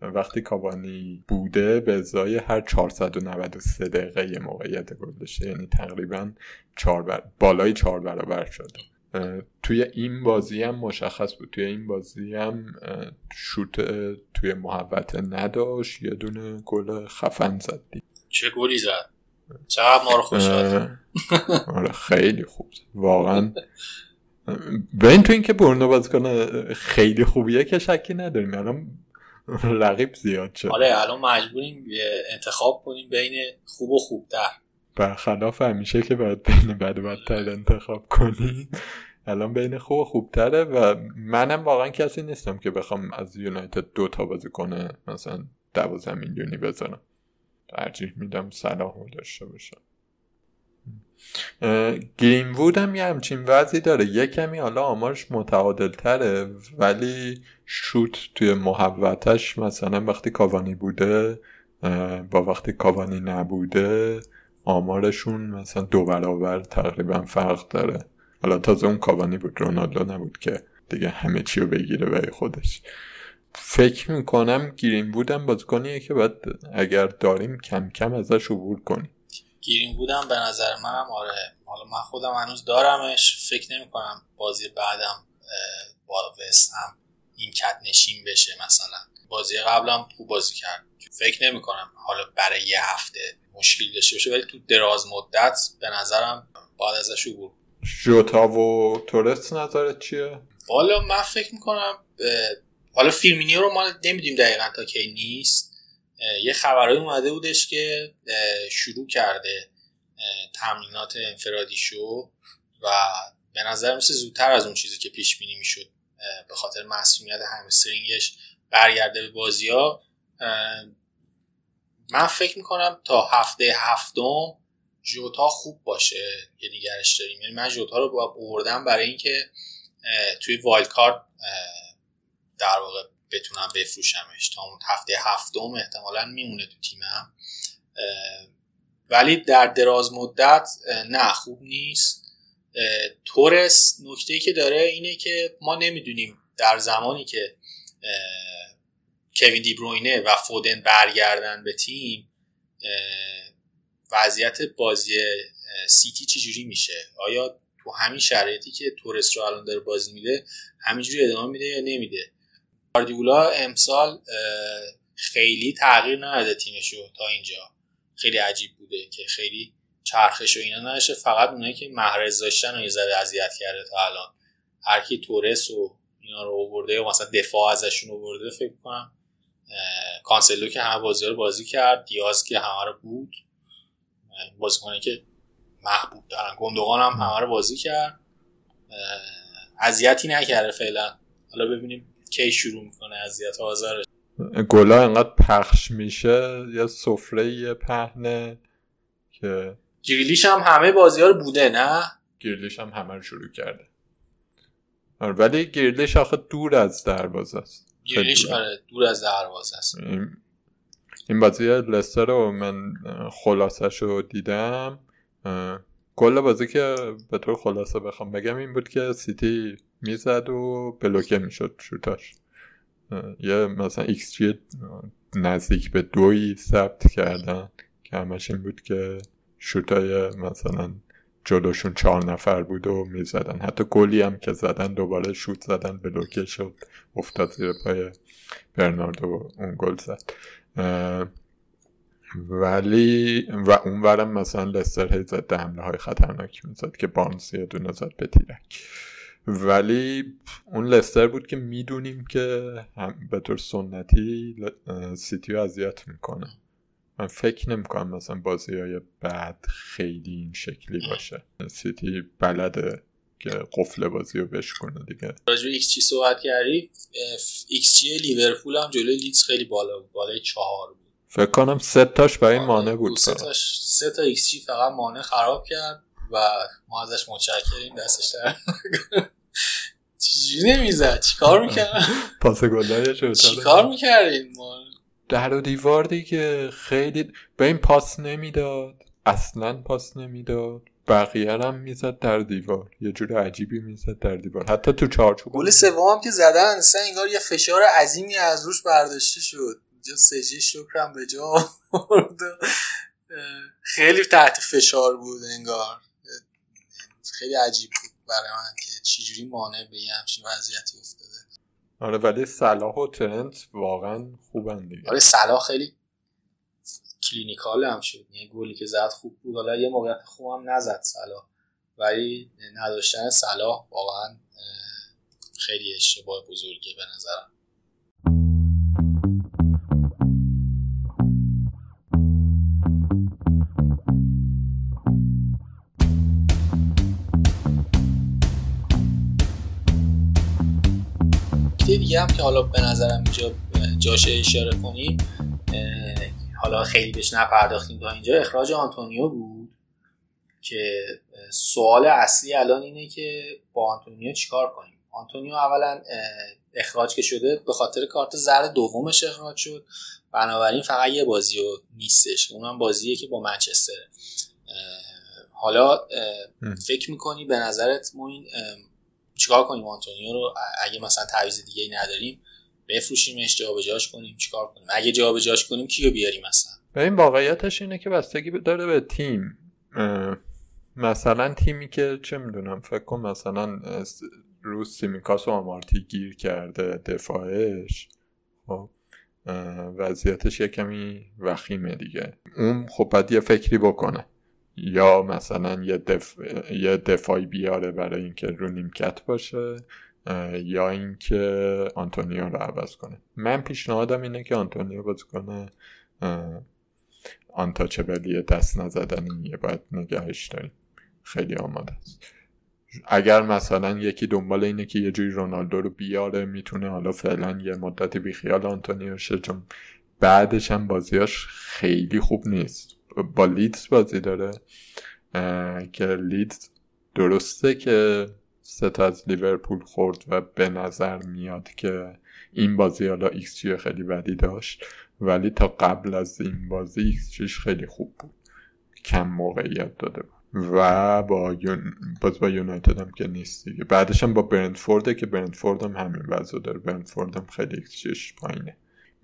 وقتی کاوانی بوده به ازای هر 493 دقیقه یه موقعیت گل داشته یعنی تقریبا چهار بر... بالای چهار برابر شده. توی این بازی هم مشخص بود. توی این بازی هم شوت توی محوطه نداشت یه دونه گل خفن زد. چه گلی زد؟ چقدر ما رو خوش آره خیلی خوب واقعا. به این تو اینکه برنو باز کنه خیلی خوبیه که شکی نداریم. الان رقیب زیاد شد آره الان مجبوریم انتخاب کنیم بین خوب و خوبتر. برخلاف همیشه که باید بین بد و بدتر انتخاب کنیم. الان بین خوب و خوبتره و منم واقعا کسی نیستم که بخوام از یونایتد دو تا بازی کنه مثلا دوازده میلیونی بزنم ترجیح میدم صلاح داشته باشم. گرین وود هم یه همچین وضعی داره. یه کمی حالا آمارش متعادل تره ولی شوت توی محوتش مثلا وقتی کاوانی بوده با وقتی کاوانی نبوده آمارشون مثلا دو برابر تقریبا فرق داره. حالا تازه اون کاوانی بود رونالدو نبود که دیگه همه چی رو بگیره برای خودش. فکر می‌کنم گیرین بودم بازیکنیه که باید اگر داریم کم کم ازش عبور کنیم. گیرین بودم به نظر منم آره. حالا من خودم هنوز دارمش. فکر نمی کنم بازی بعدم با وست هم این کت نشین بشه مثلا. بازی قبلم خوب بازی کرد. فکر نمی کنم حالا برای یه هفته مشکل داشته باشه ولی تو دراز مدت به نظرم بعد ازش عبور جوتا و تورست نظرت چیه؟ والا من فکر می‌کنم حالا فیلمینیو رو ما نمیدیم دقیقا تا کی نیست. یه خبرهایی اومده بودش که شروع کرده تمرینات انفرادی شو و به نظر مثل زودتر از اون چیزی که پیش بینی می‌شد به خاطر مسئولیت همسترینگش برگرده به بازی ها من فکر می‌کنم تا هفته هفتم جوتا خوب باشه که نگرش داریم. یعنی من جوتا رو بردم برای اینکه توی وایلد کارت در واقع بتونم بفروشمش. تا اون هفته هفتم احتمالا میمونه تو تیمم. ولی در دراز مدت نه خوب نیست. تورس نکته که داره اینه که ما نمی‌دونیم در زمانی که کوین دیبروینه و فودن برگردن به تیم وضعیت بازی سیتی چجوری میشه؟ آیا تو همین شرایطی که تورس رو الان داره بازی میده همینجوری ادامه میده یا نمیده؟ گاردیولا امسال خیلی تغییر نداده تیمشو تا اینجا. خیلی عجیب بوده که خیلی چرخش و اینا نداشته. فقط اونایی که محرز داشتن و یه ذره اذیت کرده تا الان. هر کی تورس و اینا رو آورده یا مثلا دفاع ازشون آورده فکر کنم کانسلو که همه بازی رو بازی کرد دیاز که همه رو بود بازیکنه که محبوب دارن. گندوغان هم همه رو بازی کرد. اذیتی نکرده فعلا. حالا ببینیم کی شروع می‌کنه اذیت آزارش گلا انقدر پخش میشه یا سفره پهنه که گریلیش هم همه بازی ها رو بوده نه؟ گریلیش هم همه رو شروع کرده. آره ولی گریلیش آخه دور از دروازه است. گریلیش آره دور از دروازه است. این, این بازی لستر رو من خلاصش رو دیدم کل بازی که به طور خلاصه بخوام بگم این بود که سیتی می‌زد و بلوکه می‌شد شوتاش. یه مثلا ایکس جی نزدیک به دوی ثبت کردن که همش این بود که شوتای مثلا جلوشون چهار نفر بود و می‌زدن. حتی گلی هم که زدن دوباره شوت زدن بلوکه شد افتاد زیر پای برناردو اون گل زد. ولی و اونورم مثلا لستر هی ضد حمله های خطرناک می‌زد که بارنس یه دونه زد به تیرک. ولی اون لستر بود که می‌دونیم که هم به طور سنتی سیتی رو اذیت می‌کنه. من فکر نمی‌کنم مثلا بازی های بعد خیلی این شکلی باشه. سیتی بلده که قفل بازی رو بشکنه دیگه. راجع ایکس چی صحبت کردی ایکس جی لیورپول هم جلوی لیدز خیلی بالا بود بالای چهار بود. فکر کنم سه تاش برای مانع بود سه تاش سه تا ایکس جی فقط مانع خراب کرد و ما ازش متشکریم دستش در چجوری نمی‌زد؟ چیکار می‌کرد پاس گلای چیکار می‌کردین ما؟ در و دیوار دیگه خیلی به این پاس نمی‌داد اصلا پاس نمی‌داد بقیه هم می‌زد در دیوار. یه جور عجیبی می‌زد در دیوار. حتی تو چارچوب گل سوم که زدن اصلا انگار یه فشار عظیمی از روش برداشته شد. جا سجی شکرم به جا خیلی تحت فشار بود انگار. خیلی عجیب بود برای من که چجوری مانه به یه همچین وضعیتی افتاده. آره ولی صلاح و ترنت واقعا خوبن دیگه. آره صلاح خیلی clinical هم شد. یه گلی که زد خوب بود. حالا یه موقعیت خوب هم نزد صلاح. ولی نداشتن صلاح واقعا خیلی اشتباه بزرگی به نظرم. نکته دیگه هم که حالا به نظرم اینجا جاشه اشاره کنیم حالا خیلی بهش نپرداختیم تا اینجا اخراج آنتونیو بود که سوال اصلی الان اینه که با آنتونیو چیکار کنیم؟ آنتونیو اولا اخراج که شده به خاطر کارت زرد دومش اخراج شد بنابراین فقط یه بازی رو نیستش اونم بازیه که با منچستر حالا فکر می‌کنی به نظرت ما این چیکار کنیم آنتونیو رو؟ اگه مثلا تعویض دیگه ای نداریم بفروشیمش جابجاش کنیم چیکار کنیم؟ اگه جابجاش کنیم کیو بیاریم مثلا؟ این واقعیتش اینه که بستگی داره به تیم. مثلا تیمی که چه می‌دونم فکر کن مثلا رو سیمیکاس و آمارتی گیر کرده دفاعش خب وضعیتش یه کمی وخیمه دیگه. اون خب باید یه فکری بکنه. یا مثلا یه, دف... یه دفاعی بیاره برای اینکه رو نیمکت باشه یا اینکه آنتونیو رو عوض کنه. من پیشنهادم اینه که آنتونیو باز کنه. untouchable ی دست نزدنیه باید نگهش داریم. خیلی آماده است. اگر مثلا یکی دنبال اینه که یه جوری رونالدو رو بیاره می‌تونه حالا فعلا یه مدتی بیخیال آنتونیو شه چون بعدش هم بازیاش خیلی خوب نیست. با لیدز بازی داره. که لیدز درسته که سه تا از لیورپول خورد و به نظر میاد که این بازی حالا ایکس جی خیلی بدی داشت ولی تا قبل از این بازی ایکس جیش خیلی خوب بود. کم موقعیت داده بود. و با یون... باز با یونایتد هم که نیست دیگه. بعدش هم با برندفورده که برندفورد هم همین وضع داره. برندفورد هم خیلی ایکس جیش پایینه.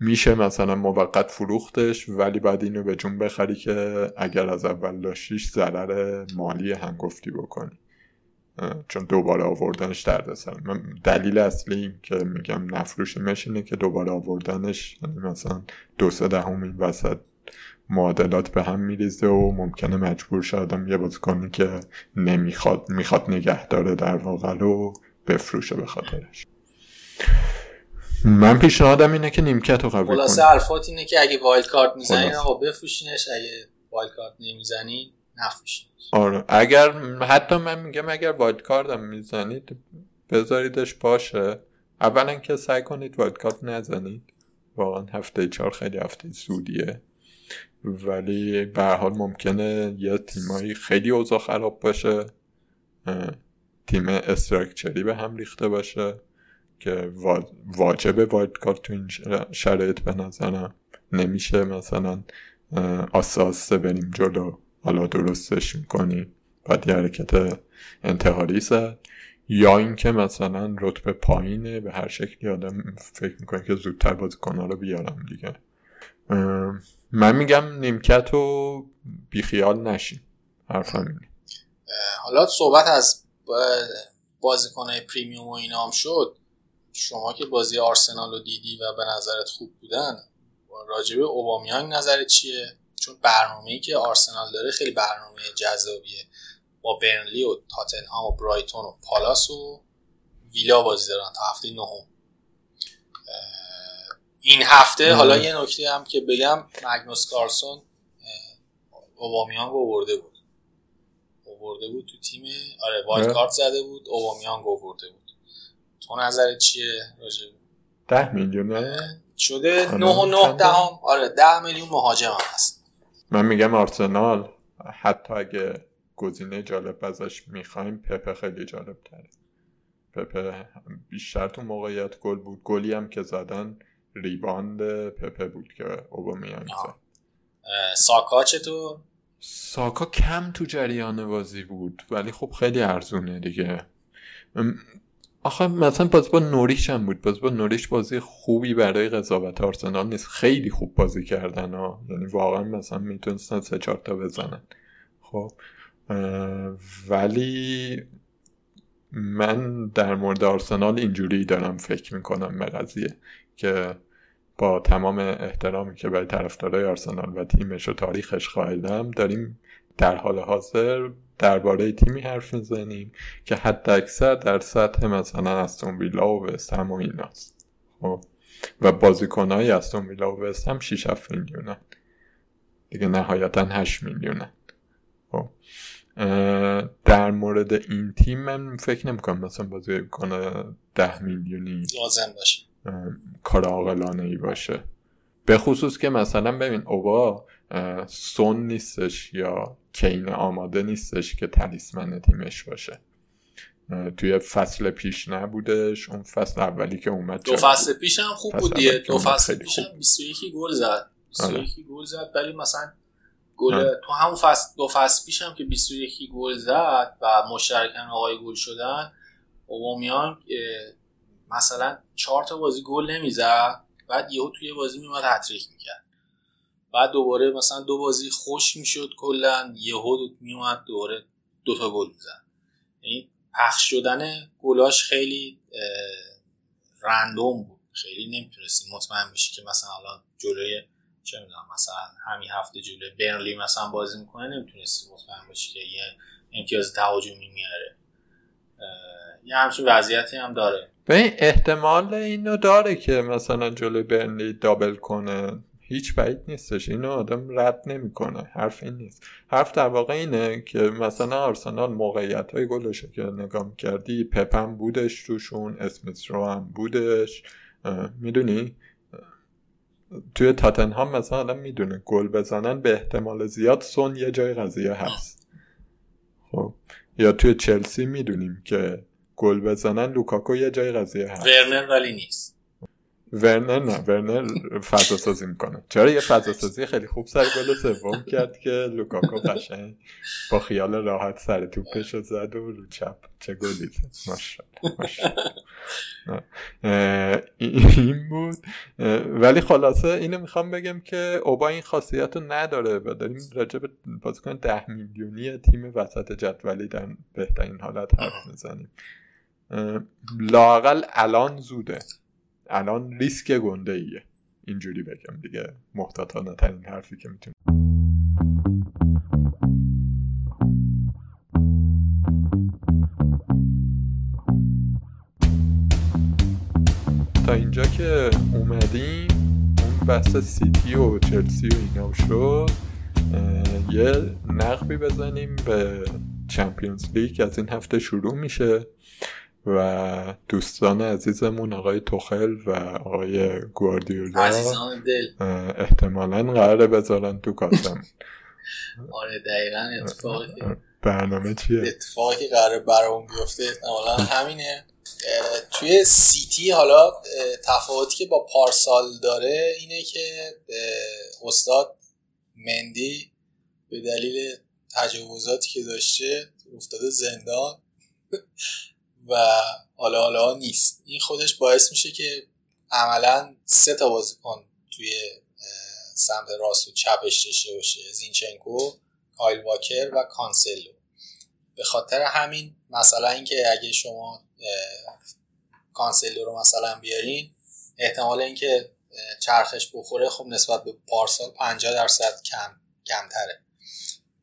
میشه مثلا موقت فروختش ولی بعد اینو به جون بخری که اگر از اول داشتیش ضرر مالی هنگفتی بکنی. چون دوباره آوردنش درد سر دلیل اصلی که میگم نفروشیمش اینه که دوباره آوردنش یعنی مثلا دو سه دهم این وسط معادلات به هم میریزه و ممکنه مجبور شدم یه بازیکنی که نمی‌خواد می‌خواد نگه داره در واقع رو بفروشه به خاطرش. من پیشنهادم اینه که نیمکت رو قبول خلاصه کنی حرفات اینه که اگه wildcard می‌زنین خلاصه. آقا بفروشینش. اگه wildcard نمی‌زنین نفروشینش. آره. اگر حتی من میگم اگر wildcard م می‌زنید بذاریدش باشه. اولا که سعی کنید wildcard نزنید. واقعا هفته چهار خیلی هفته زودیه ولی به حال ممکنه یه تیمایی خیلی اوضاع خراب باشه. تیم structure ی به هم ریخته باشه. که وا- واجبه wildcard تو این شرایط به نظرم. نمیشه مثلا آسه آسه بریم جلو حالا درستش می‌کنیم. بعد یه حرکت انتحاری زد. یا اینکه مثلا رتبه پایینه به هر شکلی آدم فکر می‌کنه که زودتر بازیکنها رو بیارم دیگه. من میگم نیمکت و بیخیال نشین. حرفم اینه حالا صحبت از بازیکنهای پریمیوم و اینا شد. شما که بازی آرسنال رو دیدی و به نظرت خوب بودن راجبه اوبامیانگ نظرت چیه؟ چون برنامه‌ای که آرسنال داره خیلی برنامه جذابیه. با برنلی و تاتنهام و برایتون و پالاس و ویلا بازی دارن تا هفته نهم. این هفته. حالا یه نکته هم که بگم مگنوس کارسون اوبامیانگ رو آورده بود. آورده بود تو تیم آره وایلد اه. کارت زده بود اوبامیانگ رو آورده بود. تو نظرت چیه راجع ده میلیونه شده. 9 و 9 چنده؟ دهم. آره 10 میلیون مهاجم هم هست. من میگم آرسنال حتی اگه گزینه جالب ازش می‌خوایم پپه خیلی جالب تره پپه بیشتر تو موقعیت گل بود. گلی هم که زدن ریباند پپه بود که اوبامیانگ. زد. ساکا چطور ساکا کم تو جریان بازی بود ولی خب خیلی ارزونه دیگه. آخه مثلا بازی با نوریش هم بود. بازی با نوریش بازی خوبی برای قضاوت آرسنال نیست. خیلی خوب بازی کردن ها. یعنی واقعا مثلا می‌تونستن سه چهار تا بزنن. خب ولی من در مورد آرسنال اینجوری دارم فکر می‌کنم به قضیه که با تمام احترامی که برای طرفدارای آرسنال و تیمش و تاریخش قائلم داریم در حال حاضر درباره تیمی حرف می‌زنیم که حد اکثر در سطح مثلا استون ویلا و وستهم و ایناست خب. و بازیکنهای استون ویلا و وستهم 6 7 میلیونن. دیگه نهایتا 8 میلیونن. خب. در مورد این تیم من فکر نمی‌کنم مثلا بازی کنه 10 میلیونی لازم باشه. کار عاقلانه ای باشه. به خصوص که مثلا ببین اوبا سون نیستش یا کین آماده نیستش که تلیسمن تیمش باشه. توی فصل پیش نبودش اون فصل اولی که اومد دو فصل پیش هم خوب بود دیگه. دو فصل پیش. هم 21 گل زد. 21 گل زد ولی مثلا گل آره. تو همون فصل دو فصل پیش هم که 21 گل زد و مشترکاً آقای گل شدن اوبامیانگ اه، مثلا چهار تا بازی گل نمی‌زد. بعد یهو توی بازی میومد هتریک می‌کرد. بعد دوباره مثلا دو بازی خوش می‌شد کلا یهو میومد دوباره دو تا گل می‌زد. یعنی پخش شدن گلاش خیلی رندوم بود. خیلی نمی‌تونستی مطمئن بشی که مثلا الان جلوی چه می‌دونم مثلا همین هفته جلوی برنلی مثلا بازی می‌کنه نمی‌تونستی مطمئن باشی که یه امتیاز تهاجمی میاره یه همچین وضعیتی هم داره. ببین احتمال اینو داره که مثلا جلوی برنلی دابل کنه. هیچ بعید نیستش. اینو آدم رد نمی‌کنه. حرف این نیست. حرف در واقع اینه که مثلا آرسنال موقعیت های گلش که نگاه کردی پپم بودش توشون اسمیت رو هم بودش. می‌دونی؟ توی تاتنهام مثلا آدم می‌دونه گل بزنن به احتمال زیاد سون یه جای قضیه هست. خب. یا توی چلسی می‌دونیم که گل بزنن لوکاکو یه جای قضیه هست. ورنر ولی نیست. ورنر نه ورنر فضا سازی می‌کنه. چرا یه فضا سازی خیلی خوب سر گل سوم کرد که لوکاکو قشنگ با خیال راحت سر توپش زد و رو چپ. چه گلی این بود. ولی خلاصه اینو می‌خوام بگم که اوبا این خاصیت رو نداره و داریم راجع به بازیکن ده میلیونی تیم وسط جدولی در بهترین حالت حرف می‌زنیم. لاقل الان زوده. الان ریسک گنده ایه اینجوری بگم دیگه. محتاطانه ترین حرفی که می‌تونم تا اینجا که اومدیم اون بحث سیتی و چلسی و اینا شد. یه نقبی بزنیم به چمپیونز لیگ. از این هفته شروع میشه. و دوستان عزیزمون آقای توخل و آقای گواردیولا عزیزان دل. احتمالا قراره بذارن تو کاسم. آره دقیقا اتفاقی برنامه چیه؟ اتفاقی قراره برامون بیفته احتمالا همینه. توی سیتی حالا تفاوتی که با پارسال داره اینه که استاد مندی به دلیل تجاوزاتی که داشته افتاده زندان. و حالا حالا نیست. این خودش باعث میشه که عملا سه تا بازیکن توی سمت راست و چپش داشته باشه. زینچنکو کایل واکر و کانسلو. به خاطر همین مثلا اینکه اگه شما کانسلو رو مثلا بیارین احتمال اینکه چرخش بخوره خب نسبت به پارسال 50 درصد کم کمتره.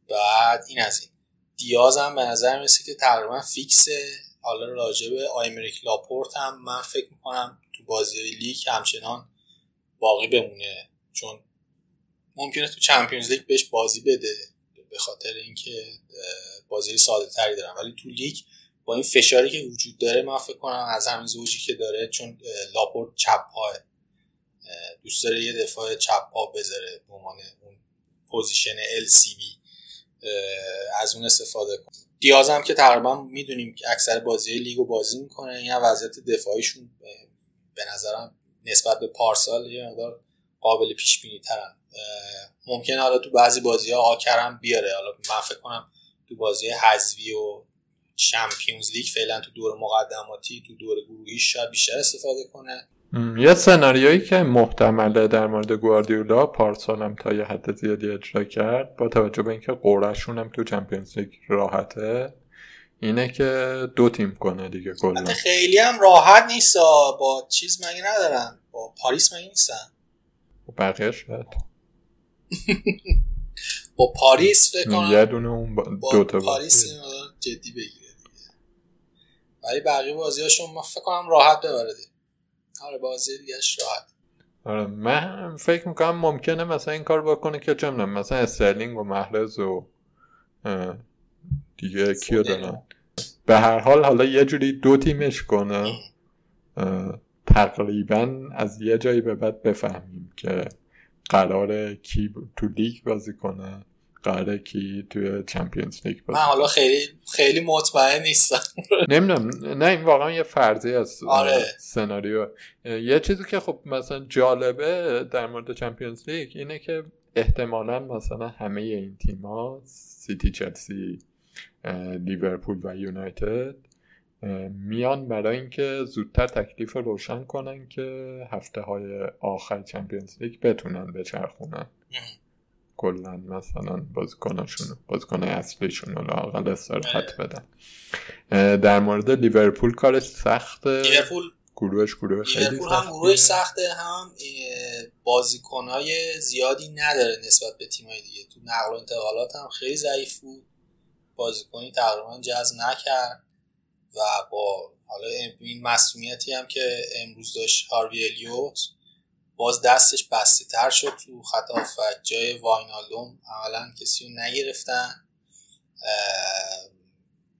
بعد این از این. دیاز هم به نظر می‌رسه که تقریبا فیکسه حالا راجع به آیمریک لاپورت هم من فکر می‌کنم تو بازی لیگ همچنان باقی بمونه. چون ممکنه تو Champions League بهش بازی بده به خاطر اینکه بازی ساده تری دارن. ولی تو لیگ با این فشاری که وجود داره من فکر کنم از همین زوجی که داره چون لاپورت چپ پاعه دوست داره یه دفاع چپ پا بذاره به عنوان اون پوزیشن LCB از اون استفاده کنه. دیاز هم که تقریبا می‌دونیم که اکثر بازی لیگو بازی می‌کنه این وضعیت دفاعیشون به نظرم نسبت به پارسال یه مقدار قابل پیش بینی ترن ممکنه حالا تو بعضی بازی ها آکرم بیاره. حالا من فکر کنم تو بازی حذوی و چمپیونز لیگ فعلا تو دور مقدماتی تو دور گروهی شاید بیشتر استفاده کنه. یه سناریویی که محتمله در مورد گواردیولا پارسال هم تا یه حد زیادی اجرا کرد با توجه به اینکه قرعهشون هم تو چمپیونز لیگ راحته اینه که دو تیم کنه دیگه کلا. خیلی هم راحت نیست با چیز مگه ندارن؟ با پاریس مگه نیستن؟ بقیه با پاریس فکر کنم یه دونه اون با دو تا پاریس جدی بگیره ولی بقیه بازیاشون من فکر کنم راحت ببره آره بازی دیگهش راحت. آره من فکر می‌کنم ممکنه مثلا این کار بکنه که چه مثلا استرلینگ و محرز و دیگه کیو دارن؟ به هر حال حالا یه جوری دو تیمش کنه. تقریبا از یه جایی به بعد بفهمیم که قرار کی تو لیگ بازی کنه. قراره کی توی Champions League من حالا خیلی خیلی مطمئن نیستم. نمی‌دونم. نه این واقعا یه فرضی از آره. سناریو. یه چیزی که خب مثلا جالبه در مورد Champions League اینه که احتمالا مثلا همه این تیم ها سیتی چلسی لیورپول و یونایتد میان برای اینکه زودتر تکلیف روشن کنن که هفته های آخر Champions League بتونن بچرخونن. کلا مثلا بازیکناشون بازیکن اصلیشون رو لاقل استراحت بدن. در مورد لیورپول کارش سخته لیورپول گروهش گروه خیلی لیورپول هم گروهش سخته هم بازیکنهای زیادی نداره نسبت به تیمای دیگه. تو نقل و انتقالات هم خیلی ضعیف بود. بازیکنی تقریبا جذب نکرد و با حالا این مسئولیتی هم که امروز داشت هاروی الیوت باز دستش بسته تر شد تو خط آفت. جای واینالدوم عملا کسی رو نگرفتن.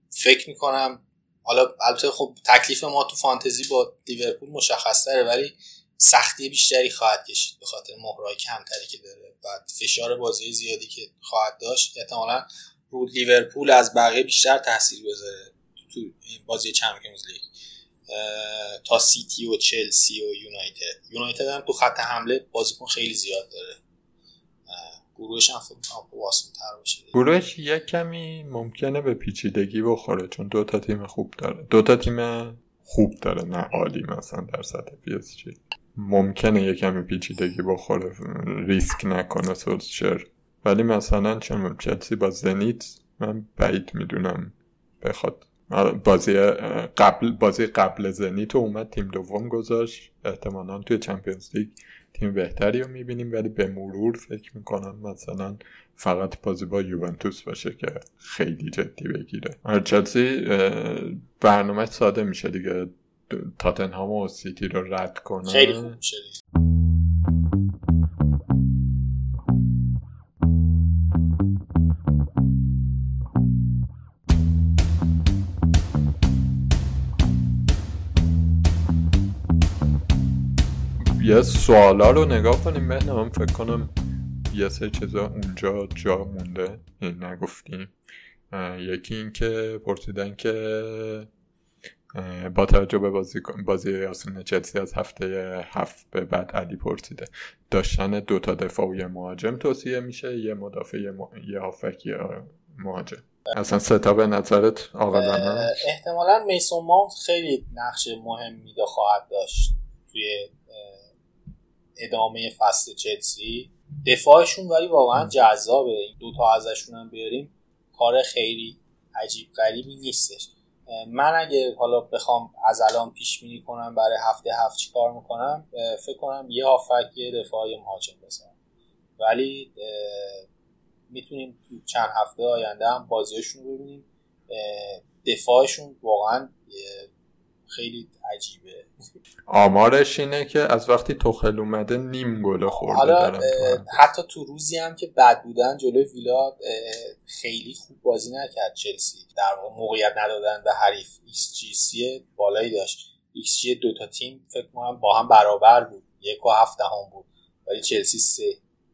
فکر می‌کنم حالا البته خب تکلیف ما تو فانتزی با لیورپول مشخص تره ولی سختی بیشتری خواهد کشید به خاطر مهرای کمتری که داره. و فشار بازی زیادی که خواهد داشت احتمالا رو لیورپول از بقیه بیشتر تاثیر بذاره تو بازی چمپیونز لیگ. تا سیتی و چلسی و یونایتد. یونایتد هم تو خط حمله بازیکن خیلی زیاد داره. گروهش هم تر باشه. گروهش یک کمی ممکنه به پیچیدگی بخوره چون دو تا تیم خوب داره. دو تا تیم خوب داره نه عالی مثلا در سطح پی ممکنه یک کمی پیچیدگی بخوره ریسک نکنه سولشر. ولی مثلا چون چلسی با زنیت من بعید می‌دونم بخواد بازی قبل بازی قبل زنیت اومد تیم دوم گذاشت. احتمالا توی چمپیونز لیگ تیم بهتری رو می‌بینیم ولی به مرور فکر می‌کنم مثلا فقط بازی با یوونتوس باشه که خیلی جدی بگیره. چلسی برنامه ساده میشه دیگه. تاتنهام و سیتی رو رد کنه. خیلی خوب میشه یه سوالا رو نگاه کنیم. من فکر کنم یه سه چیزا اونجا جا مونده. این نگفتیم. یکی این که پرسیدن که با توجه به بازی, بازی آسون چلسی از هفته هفت به بعد علی پرسیده. داشتن دو تا دفاع و یه مهاجم توصیه میشه یه مدافع یه, م... یه هافک یه مهاجم. اصلا سه تا به نظرت آقلانه احتمالا میسون ماونت خیلی نقش مهمی خواهد داشت توی ادامه فصل چلسی. دفاعشون ولی واقعا جذابه. این دوتا ازشون هم بیاریم کار خیلی عجیب غریبی نیستش. من اگه حالا بخوام از الان پیش بینی کنم برای هفته هفت چی کار می‌کنم؟ فکر کنم یه هافک یه دفاعی مهاجم بزنم. ولی می‌تونیم تو چند هفته آینده هم بازیشون رو ببینیم. دفاعشون واقعا خیلی عجیبه. آمارش اینه که از وقتی توخل اومده نیم گل خورده حالا حتی تو روزی هم که بد بودن جلوی ویلا خیلی خوب بازی نکرد چلسی. در موقعیت ندادن به حریف. ایکس جی سی بالایی داشت. ایکس جی دو تا تیم فکر کنم با هم برابر بود. یک و هفت دهم بود. ولی چلسی سه.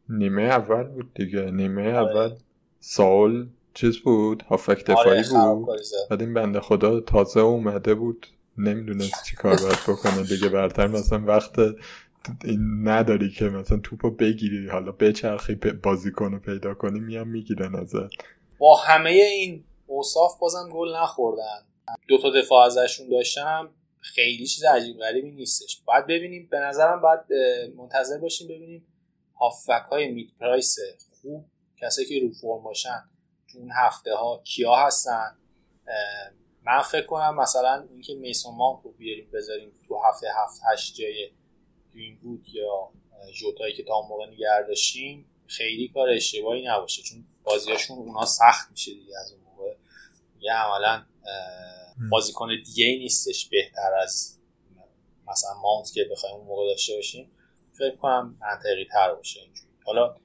نیمه اول بود دیگه. نیمه آره. اول. سال چیز بود؟ هافک دفاعی آره بود. بعد این بنده خدا تازه اومده بود. نمی‌دونست چی کار باید بکنه. دیگه برتر مثلا وقت این نداری که مثلا توپو بگیری حالا بچرخی بازیکن رو پیدا کنی میام می‌گیرن ازت. با همه این اوصاف بازم گل نخوردن. دو تا دفاع ازشون داشتم. خیلی چیز عجیب غریبی نیستش. باید ببینیم. به نظرم باید منتظر باشیم ببینیم هافک های میت پرایس خوب کسایی که رو فرم باشن تو اون هفته ها کیا هستن. من فکر کنم مثلا اینکه میسون ماونت رو بیاریم بذاریم تو هفته هفت هشت جای بود یا جوتایی که تا اون موقع نگه داشتیم خیلی کار اشتباهی نباشه چون بازیاشون اونا سخت میشه دیگه از اون موقع. یه عملا بازیکن دیگه ای نیستش بهتر از مثلا ماونت که بخوایم اون موقع داشته باشیم. فکر کنم منطقی تر باشه اینجوری. حالا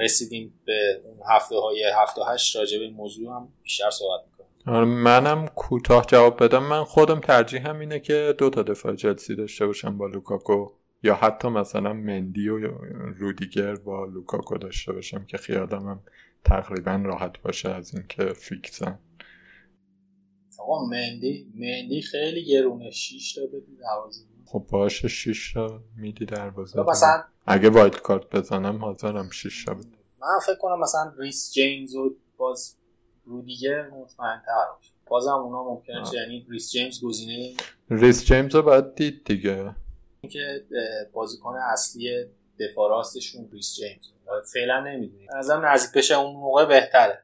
رسیدیم به اون هفته های هفته هشت راجع به موضوع هم بیشتر صحبت منم کوتاه جواب بدم. من خودم ترجیحم اینه که دو تا دفاع چلسی داشته باشم با لوکاکو. یا حتی مثلا مندی و رودیگر با لوکاکو داشته باشم که خیالم هم تقریبا راحت باشه از اینکه فیکسن. آقا مندی مندی خیلی گرونه. 6 تا بدی دروازه. خب باشه 6 تا میدی دروازه. مثلا اگه wild card بزنم حاضرم 6 تا بده من فکر کنم مثلا ریس جیمز و باز رودیگر مطمئن تر باشه بازم اونا ممکنه چه یعنی ریس جیمز گزینه ریس جیمز رو باید دید دیگه. اینکه بازیکن اصلی دفاع راستشون ریس جیمز. فعلا نمی‌دونیم ازم نزدیک بشه اون موقع بهتره.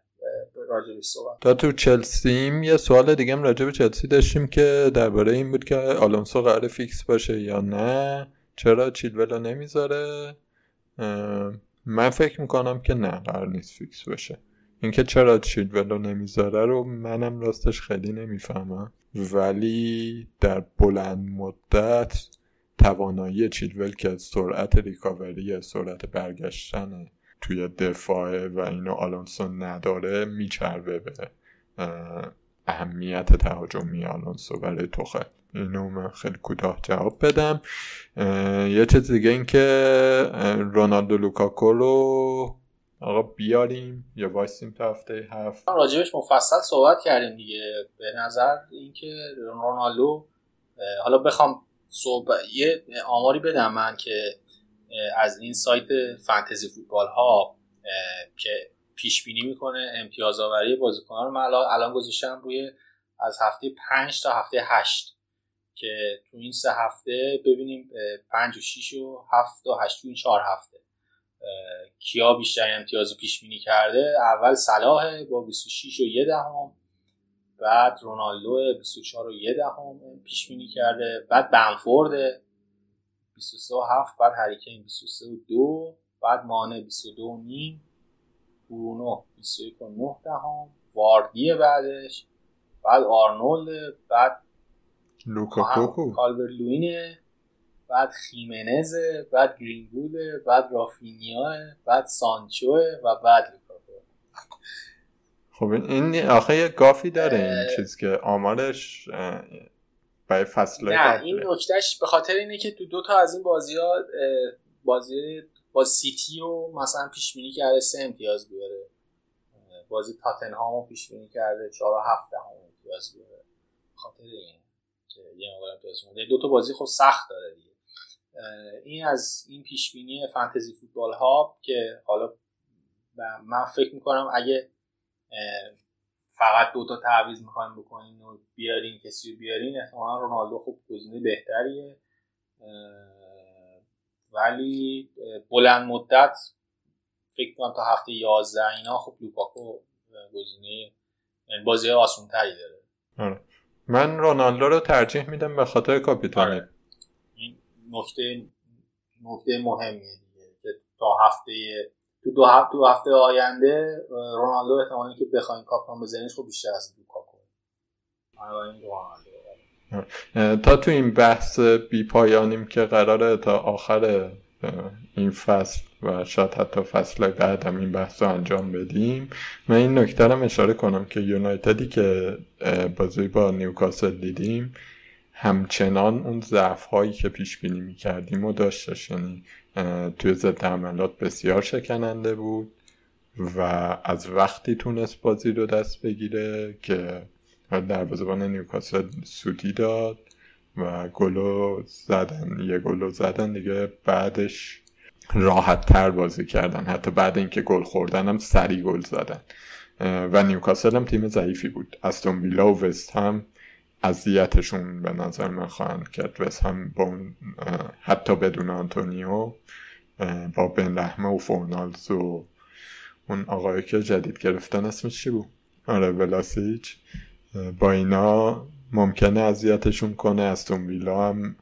صحبت تا تو چلسیم یه سوال دیگه هم راجع به چلسی داشتیم که درباره این بود که آلونسو قرار فیکس باشه یا نه. چرا چیلول رو نمی‌ذاره؟ من فکر می‌کنم که نه قرار نیست فیکس باشه. اینکه چرا چیلولو نمی‌ذاره رو منم راستش خیلی نمی‌فهمم. ولی در بلند مدت توانایی چیلول که سرعت ریکاوری سرعت برگشتن توی دفاعه و اینو آلونسو نداره میچربه به اهمیت تهاجمی آلونسو. برای توخل اینو من خیلی کوتاه جواب بدم. یه چیز دیگه این که رونالدو لوکاکو رو آقا بیاریم یا وایسیم تا هفته هفت؟ راجبش مفصل صحبت کردیم دیگه. به نظر اینکه رونالدو حالا بخوام صحبت یه آماری بدم من که از این سایت فانتزی فوتبال ها که پیش بینی می‌کنه امتیاز آوری بازیکنان رو من الان گذاشتم روی از هفته 5 تا هفته 8 که تو این سه هفته ببینیم 5 و 6 و 7 و 8 تو این 4 هفته. کیا بیشتر امتیاز پیش بینی کرده؟ اول صلاح با 26 و یه دهم بعد رونالدو 24 و یه دهم پیش بینی کرده بعد بنفورد 23 و 7 بعد هری کین 23 و 2 بعد مانه 22 و نیم برونو 21 و 9 دهم واردی بعدش بعد آرنولد بعد لوکاکو. کالورت لوینه بعد خیمنز بعد گرینگود بعد رافینیا بعد سانچو و بعد لوکاکو. خب این آخه یه گپی داره این چیز که آمارش برای فصل نه این نکتهش به خاطر اینه که تو دو تا از این بازی ها بازی با سیتی و مثلا پیش بینی کرده سه امتیاز بیاره. بازی تاتنهام پیش بینی کرده چهار و هفته هم امتیاز بیاره. خاطر این که یه مقدار امتیاز دو تا بازی خب سخت داره دیگه. این از این پیش بینی فانتزی فوتبال ها که حالا من فکر می‌کنم اگه فقط دو تا تعویض می‌خوایم بکنین و بیارین کسی رو بیارین احتمالا رونالدو خوب گزینه بهتریه ولی بلند مدت فکر کنم تا هفته 11 اینا خب لوکاکو گزینه یعنی بازی آسون تری داره آره. من رونالدو رو ترجیح میدم به خاطر کاپیتانی آره. نکته نکته مهمیه دیگه که تا هفته تو دو هفته, تو هفته آینده رونالدو احتمالی که بخواین کاپیتان بزنیش خب بیشتر از لوکاکو. تا تو این بحث بی پایانیم که قراره تا آخر این فصل و شاید حتی فصل بعدم این بحث رو انجام بدیم من این نکته اشاره کنم که یونایتدی که بازی با نیوکاسل دیدیم همچنان اون ضعف هایی که پیش بینی می کردیم و داشتش یعنی توی ضد حملات بسیار شکننده بود و از وقتی تونست بازی رو دست بگیره که دروازه‌بان نیوکاسل سودی داد و گلو زدن. یه گلو زدن دیگه بعدش راحت تر بازی کردن. حتی بعد اینکه گل خوردن هم سری گل زدن. و نیوکاسل هم تیم ضعیفی بود. استون ویلا و وست هم اذیتشون به نظر من خواهند کرد. وست هم با اون حتی بدون آنتونیو با بن لحمه و فورنالز و اون آقایی که جدید گرفتن اسمش چی بود؟ آره ولاسیچ. با اینا ممکنه اذیتشون کنه. استون ویلا هم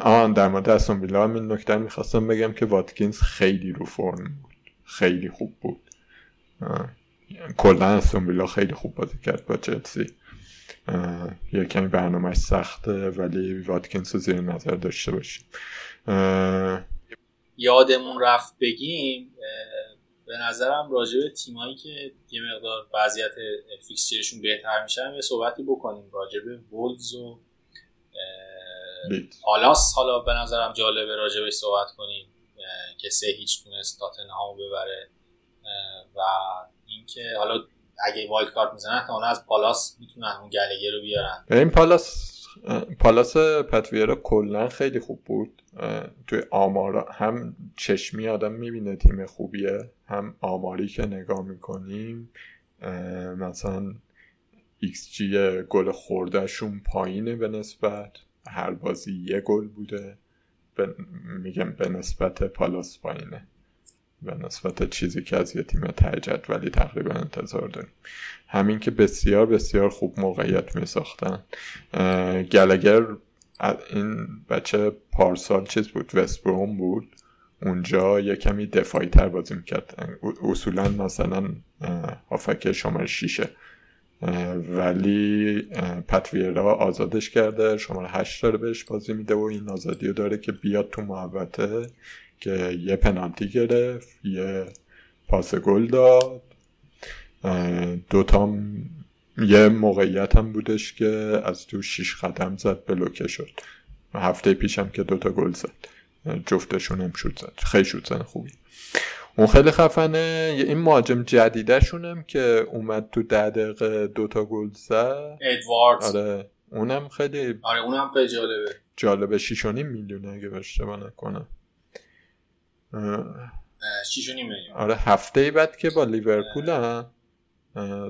آن در مورد استون ویلا هم این نکته می‌خواستم بگم که واتکینز خیلی رو فرم بود. خیلی خوب بود. کلا استون ویلا خیلی خوب بازی کرد با چلسی. یه کمی برنامهش سخته ولی واتکینز رو زیر نظر داشته باشیم. یادمون رفت بگیم به نظرم راجع به تیمایی که یه مقدار وضعیت فیکسچرشون بهتر میشن یه صحبتی بکنیم راجع به وولز و آلاس. حالا به نظرم جالبه راجع به صحبت کنیم که سه هیچ تونست تاتنهامو ببره و اینکه حالا اگه wild card می‌زنن احتمالاً از پالاس می‌تونن اون گلگر رو بیارن. این پالاس پالاس پتویرا کلا خیلی خوب بود. توی آمارا هم چشمی آدم می‌بینه تیم خوبیه هم آماری که نگاه می‌کنیم. مثلا ایکس جی گل خوردهشون پایینه به نسبت. هر بازی یه گل بوده. میگم به نسبت پالاس پایینه. به نسبت چیزی که از یه تیم تجد ولی تقریبا انتظار داریم. همین که بسیار بسیار خوب موقعیت می ساختن گلگر این بچه پارسال چیز بود وستبروم بود. اونجا یه کمی دفاعی تر بازی می‌کرد. اصولا مثلا هافک شماره شیشه. ولی پتویرا آزادش کرده. شماره هشت داره بهش بازی میده و این آزادی رو داره که بیاد تو محوطه. که یه پنالتی گرفت یه پاس گل داد. دوتام یه موقعیت هم بودش که از تو شیش قدم زد بلوکه شد. هفته پیشم که دوتا گل زد. جفتشون هم شد زد. خیلی شد زن خوبی. اون خیلی خفنه. این مهاجم جدیدشونم که اومد تو ده دقیقه دوتا گل زد. ادواردز. آره اونم خیلی آره اونم خیلی جالبه. جالبه. شیشونی میلیونه اگه اشتباه نکنم. شیشونی میلیون. آره هفته بعد که با لیورپول هم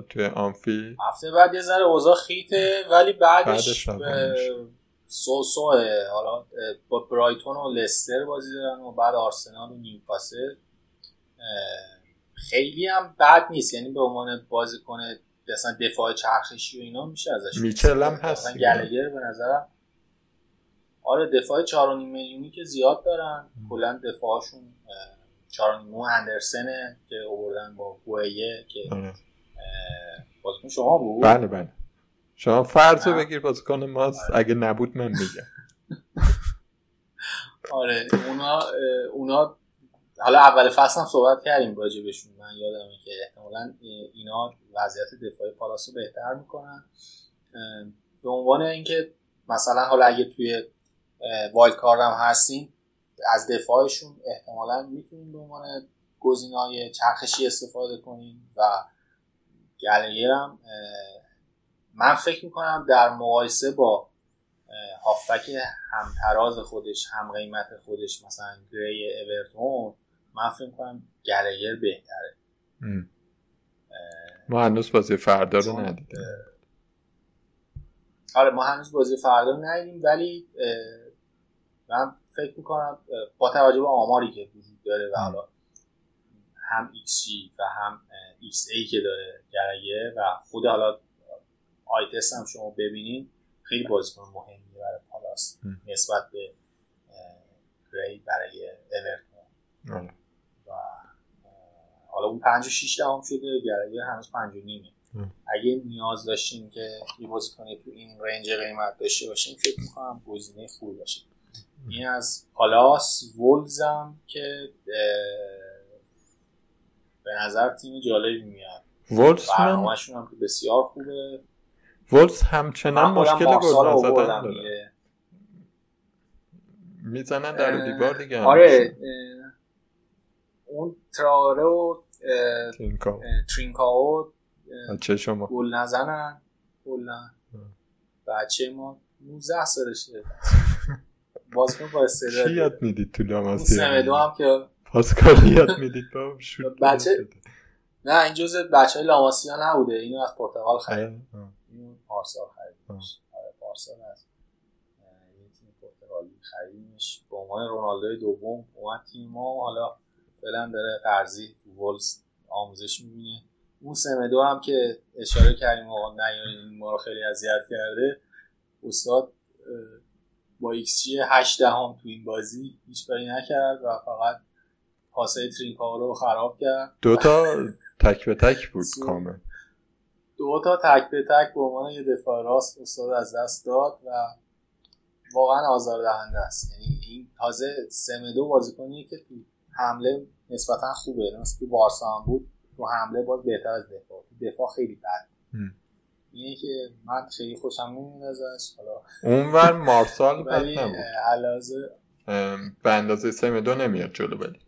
توی آنفی هفته بعد یه ذره اوضاع خیته ولی بعدش, سو سوه. حالا با برایتون و لستر بازی دارن و بعد آرسنال و نیوکاسل. خیلی هم بد نیست. یعنی به عنوان بازیکن مثلا دفاع چرخشی و اینا میشه ازش. میچل هم هست گلگر به نظرم آره دفاع 4.5 میلیونی که زیاد دارن. کلا دفاعشون 4.5 اندرسنه که آوردن با گویه که آره. بازیکن شما بود؟ بله بله. شما فرض رو بگیر بازیکن ماست. اگه نبود من میگم. آره اونا اونا حالا اول فصل هم صحبت کردیم راجع بهشون. من یادمه که احتمالا اینا وضعیت دفاعی پالاس رو بهتر می‌کنن. به عنوان اینکه مثلا حالا اگه توی وایلد کارد هم هستیم از دفاعشون احتمالا می‌تونیم به عنوان گزینه‌های چرخشی استفاده کنیم و گلیر هم من فکر می‌کنم در مقایسه با هافک همتراز خودش هم قیمت خودش مثلا گری اورتون من فکر می‌کنم گلیر بهتره. ما هنوز بازی فردا رو ندیدیم. آره ما هنوز بازی فردا رو ندیدیم ولی من فکر می‌کنم با توجه به آماری که وجود داره و حالا هم XG و هم XA که داره گرگه و خود حالا آیتس هم شما ببینین خیلی بازیکن مهمی برای پالاس نسبت به گری برای اورتون. و حالا اون 5 و 6 دهم شده گرگه هنوز 5 و نیمه. اگه نیاز داشتیم که یه بازیکنی تو این رنج قیمت داشته باشیم فکر می‌کنم گزینه خوبی باشه. این از پالاس وولزم که به نظر تیم جالبی میاد. وولز برنامهشون هم که بسیار خوبه. وولز همچنان مشکل گل آوردم داره. می‌زنن در دیوار دیگه آره اون تراوره و ترینکاو بچه شما. گل نزنن. کلا. بچه ما 19 سالشه. بازیکن با استعداد یاد می‌دید تو لاماسی سمدو هم که پاسکالی یاد می‌دید با شوت بچه- نه این جز بچه های لاماسیا نبوده. اینو از پرتغال خرید. اینو پارسال آره پارسال از یه تیم پرتغالی خریدیمش به عنوان رونالدو دوم اومد تیم ما. حالا فعلا داره قرضی تو ولوز آموزش می‌بینه. اون سمدو هم که اشاره کردیم آقا نیارین ما رو خیلی اذیت کرده. استاد با ایکس جی 8 دهم تو این بازی هیچ کاری نکرد و فقط پاسه ترینکاو رو خراب کرد. دو تا تک به تک بود. کامل. دو تا تک به تک به عنوان یه دفاع راست استاد از دست داد و واقعا آزاردهنده است. یعنی این تازه سمدو بازیکنیه که تو حمله نسبتا خوبه. مثل تو بارسا هم بود تو حمله باز بهتر از دفاع. تو دفاع خیلی بد. اینه که من خیلی خوشم نمیاد ازش. حالا اونور مارسال بد نبود. ام، به اندازه سه دو نمیاد جلو ولی.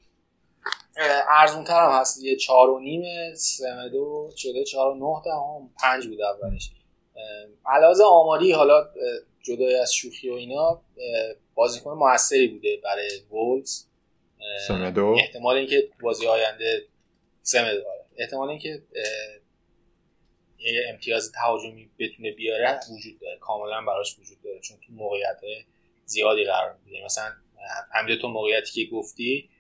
ارزون تر هم هست. یه چهار و نیم سمدو شده چهار و نه دهم پنج بود اولش. اه، علاوه آماری حالا جدای از شوخی و اینا بازیکن موثری بوده برای وولز. سمدو احتمال اینکه بازی آینده سمدو آره. احتمال اینکه امتیاز تهاجمی بتونه بیاره وجود داره. کاملا براش وجود داره چون تو موقعیت زیادی قرار می‌گیره. مثلا همین تا موقعیتی که گفتی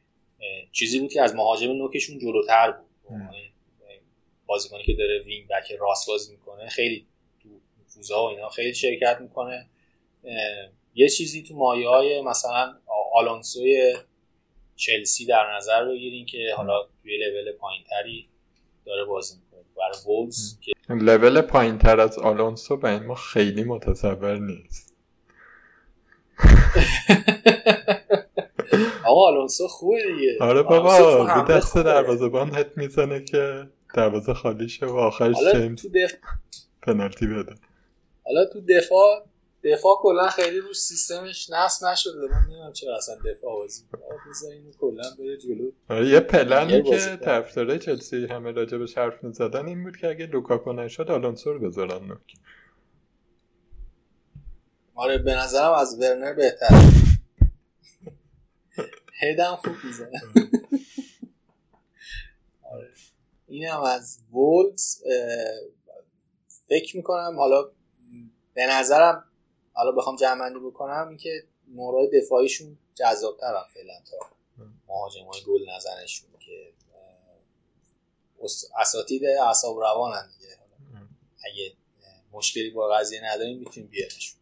چیزی بود که از مهاجم نوکشون جلوتر بود. یعنی بازیکنی که داره wing back راست بازی می‌کنه خیلی تو نفوذها و اینا خیلی شرکت می‌کنه. یه چیزی تو مایه های مثلا آلونسوی چلسی در نظر بگیرین که حالا توی لول پایینتری داره بازی می‌کنه. برای وولز که لول پایین تر از آلونسو به این ما خیلی متصور نیست. آقا آلونسو خوبه دیگه. آره بابا به دست خوبه. دروازه‌بان هت می‌زنه که دروازه خالی شه و آخرش تو دف... پنالتی بده. حالا تو دفاع دفاع کلا خیلی روش سیستمش نصب نشده من نمی‌دونم چرا اصلا دفاع بازی می‌کنه. اینو کلا بره جلو آره یه پلنی که. طرفدارای چلسی همه راجبش حرف می‌زدن این بود که اگه لوکاکو نشد آلونسو رو بذارن نوک آره به نظرم از ورنر بهتر هیدم خوب می‌زنه آره. اینم از وولز فکر می‌کنم حالا به نظرم حالا بخوام جمع بکنم اینکه نورای دفاعیشون جذابتر هم فعلا تا مهاجم های گل نزنشون که اساتید اعصاب روانن دیگه. اگه مشکلی با قضیه نداریم می‌تونیم بیارشون.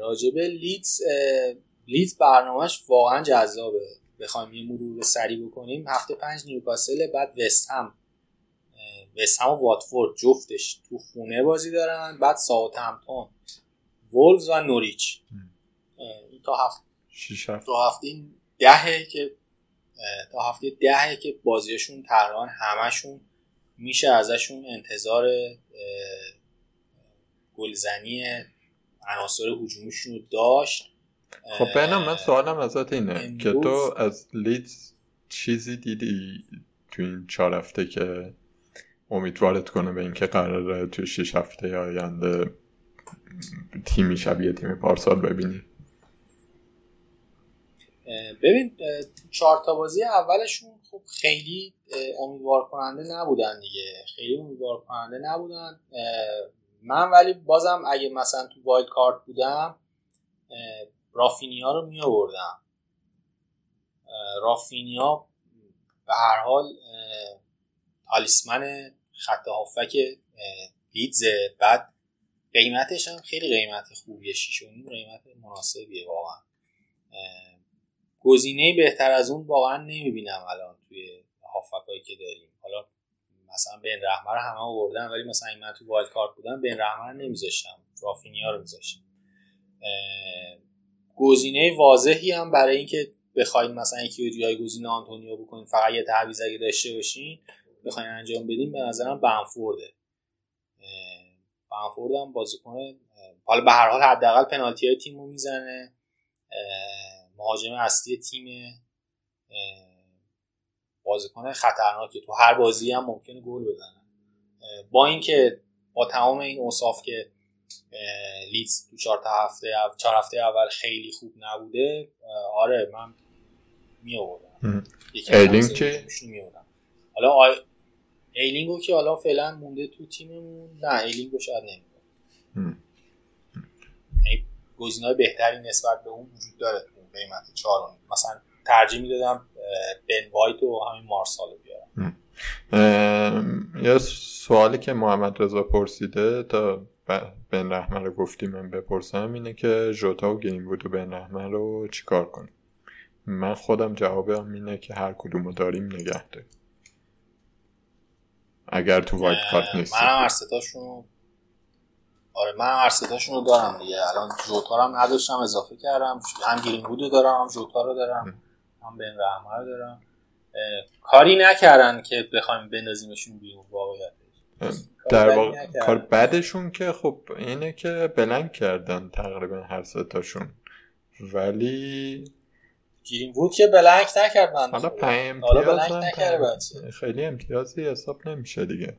راجبه لیدز اه، لیدز برنامهش واقعا جذابه. بخوایم یه مرور سری بکنیم. هفته پنج نیوکاسل بعد وست هم. اه، وستهم و واتفورد جفتش تو خونه بازی دارن. بعد ساوثهمپتون. وولز و نوریچ. این تا هفت شیش هفت. تا هفته دهه که تا هفته دهه که بازیشون تقریبا همشون میشه ازشون انتظار گلزنی عناصر هجومیشون رو داشت. خب بینم من سوالم ازت اینه که تو از لیدز چیزی دیدی تو این چهار هفته که امیدوارت کنه به اینکه قراره تو شیش هفته آینده تیمی شبیه تیم پارسال ببینی ببین چهار تا بازی اولشون خب خیلی امیدوار کننده نبودن دیگه. خیلی امیدوار کننده نبودن من ولی بازم اگه مثلا تو وایلد کارت بودم رافینیا رو می آوردم رافینیا به هر حال تالیسمن خط هافک لیدز بعد قیمتش هم خیلی قیمت خوبیه شیش قیمت مناسبیه واقعا. گزینه بهتر از اون واقعا نمی‌بینم الان توی هافبک که داریم. حالا مثلا بن رحمه رو همه آوردن ولی مثلا من تو wild card بودم بن رحمه رو نمیذاشتم رافینیا رو میذاشتم. گزینه واضحی هم برای اینکه بخواید مثلا یکی رو جایگزین آنتونیو بکنید فقط یه تعویض اگه داشته باشین بخواین انجام بدین به نظرم بنفورده. بنفورد هم بازیکن حالا به هر حال حداقل پنالتی های تیم رو می‌زنه مهاجم اصلی تیم بازیکن خطرناکه تو هر بازی هم ممکنه گل بزنه. با اینکه با تمام این اوصاف که لیدز تو چهار هفته چهار هفته اول خیلی خوب نبوده آره من می آوردم چه حالا آی... ایلینگو که حالا فعلا مونده تو تیممون. نه ایلینگو شاید نمی‌دونم گزینه‌های بهتری نسبت به اون وجود داره تو قیمت 4 مثلا ترجیح می‌دادم بن وایت و همین مارسالو بیارم. یه سوالی که محمد رضا پرسیده تا بن رحمه رو گفتی من بپرسم اینه که جوتا و گیم بود و بن رحمه رو چیکار کنیم؟ من خودم جوابم اینه که هر کدوم رو داریم نگه داریم. اگر تو وایت کارت نیست من هر ستاشون آره من هر ستاشون رو دارم دیگه. الان جوتا هم نداشتم اضافه کردم. هم گرین رو دارم هم جوتا رو دارم. هم بن رحمه رو دارم. کاری نکردن که بخوایم بندازیمشون بیرون واقعیت در واقع کار بعدشون که خب اینه که بلنگ کردن تقریبا هر ستاشون. ولی گیرین بود که بلنگ نکرد من حالا پنج امتیاز خیلی امتیازی حساب نمیشه دیگه.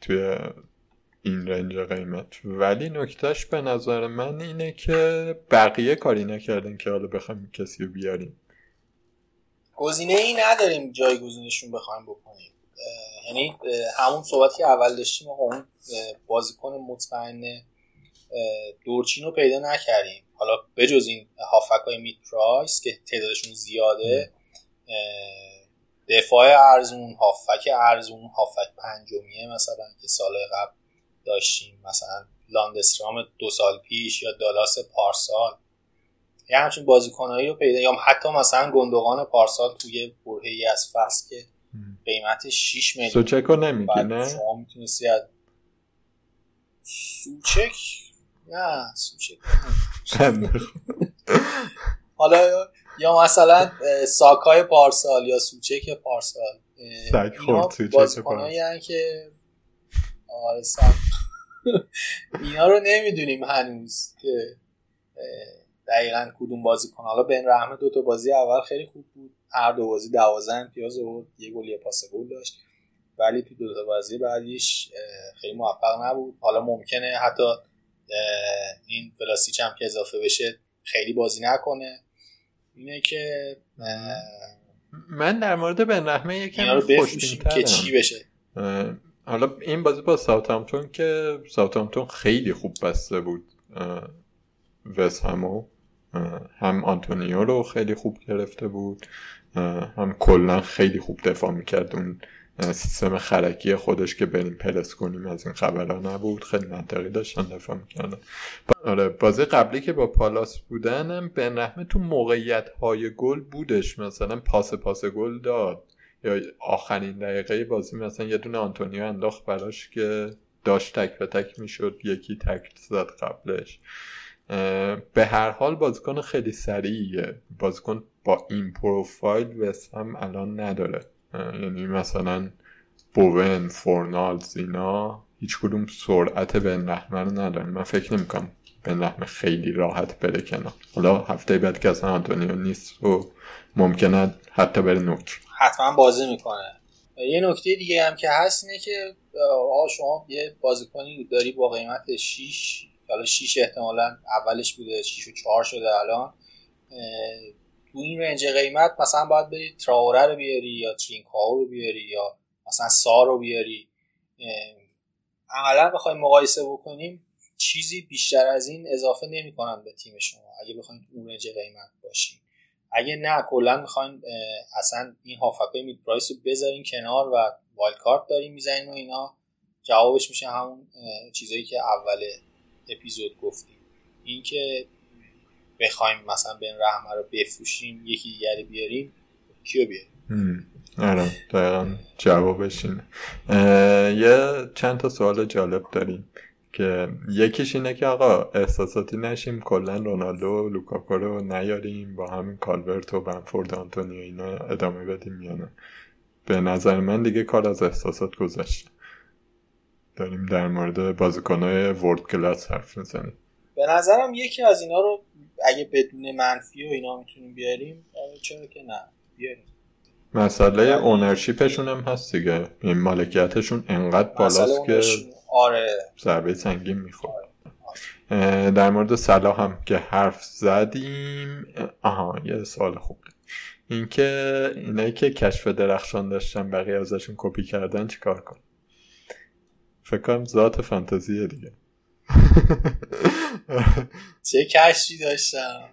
توی این رنج قیمت. ولی نکتهش به نظر من اینه که بقیه کاری نکردن که حالا بخوایم کسی رو بیاریم. گزینه ای نداریم جایگزینشون بخوایم بکنیم. یعنی همون صحبتی که اول داشتیم اون بازیکن مطمئن دورچین رو پیدا نکردیم. حالا بجز این هافک های میت پرایس که تعدادشون زیاده دفاع ارزون هافک ارزون هافک پنجمیه مثلا که سال قبل داشتیم مثلا لاندسترام دو سال پیش یا دالاس پارسال. یه همچین بازیکنهایی رو پیدا یا حتی مثلا گندگان پارسال توی برهی از فصل که قیمت 6 میلیون سوچک نمیگی نه؟ شما می‌تونستی از سوچک؟ نه سوچک حالا یا مثلا ساکای پارسال یا سوچک پارسال. پارسال. که آره اینا رو نمی‌دونیم هنوز که دقیقا کدوم بازی کن حالا بن رحمه دو تا بازی اول خیلی خوب بود. هر دو بازی 12 امتیاز بود یه گل یه پاس گل داشت. ولی تو دو تا بازی بعدیش خیلی موفق نبود. حالا ممکنه حتی این ولاشیچ هم که اضافه بشه خیلی بازی نکنه. اینه که من در مورد بن رحمه یکم که چی بشه. حالا این بازی با ساوثهامپتون که ساوثهامپتون خیلی خوب بسته بود وست همو. هم آنتونیو رو خیلی خوب گرفته بود هم کلا خیلی خوب دفاع می‌کرد اون سیستم خرکی خودش که بریم پرس کنیم از این خبرها نبود خیلی منطقی داشتن دفاع می‌کردن. آره بازی قبلی که با پالاس بودن به رحمه تو موقعیت های گل بودش. مثلا پاس پاس گل داد. یا آخرین دقیقه بازی مثلا یه دونه آنتونیو انداخت براش که داشت تک به تک می‌شد یکی تک زد قبلش. به هر حال بازیکن خیلی سریعیه بازیکن با این پروفایل وست هم الان نداره. یعنی مثلا بوون فورنال زینا هیچ کدوم سرعت به نحمه رو ندارن. من فکر نمی‌کنم به نحمه خیلی راحت بره کنار. حالا هفته بعد که اصلا آنتونیو نیست و ممکنه حتی بره نوک. حتما بازی می‌کنه. یه نکته دیگه هم که هست اینه که آقا شما یه بازیکنی داری با قیمت 6 حالا 6 احتمالا اولش بوده 6 و 4 شده الان تو این رنج قیمت مثلا باید بری تراوره رو بیاری یا ترینکاو رو بیاری یا مثلا سا رو بیاری. عملا بخوایم مقایسه بکنیم چیزی بیشتر از این اضافه نمی‌کنن به تیم شما اگه بخواید اون range قیمت باشین. اگه نه کلا می‌خواین اصلا این هافبکای mid price رو بذارین کنار و wild card داریم می‌زنین و اینا. جوابش میشه همون چیزایی که اول اپیزود گفتیم. اینکه بخوایم مثلا بن رحمه رو بفروشیم یکی دیگری بیاریم کیو بیاریم؟ آره دقیقا جوابش اینه. یه چند تا سوال جالب داریم که یکیش اینه که آقا احساساتی نشیم کلا رونالدو و لوکاکو رو نیاریم با همین کالورت و بنفورد آنتونی اینا ادامه بدیم یا نه؟ به نظر من دیگه کار از احساسات گذشته. داریم در مورد بازیکنهای ورد کلاس حرف می‌زنیم. به نظرم یکی از اینا رو اگه بدون منفی و اینا می‌تونیم بیاریم آره، چرا که نه بیاریم. مسئله اونرشیپشون هم هست دیگه. این مالکیتشون انقدر بالاست که آره. ضربه سنگین می‌خوره. در مورد صلاح هم که حرف زدیم. آها یه سوال خوبه اینکه اینایی که کشف درخشان داشتن بقیه ازشون کپی کردن چیکار کن فکر کنم ذات فانتزیه دیگه. چه کشفی داشتم؟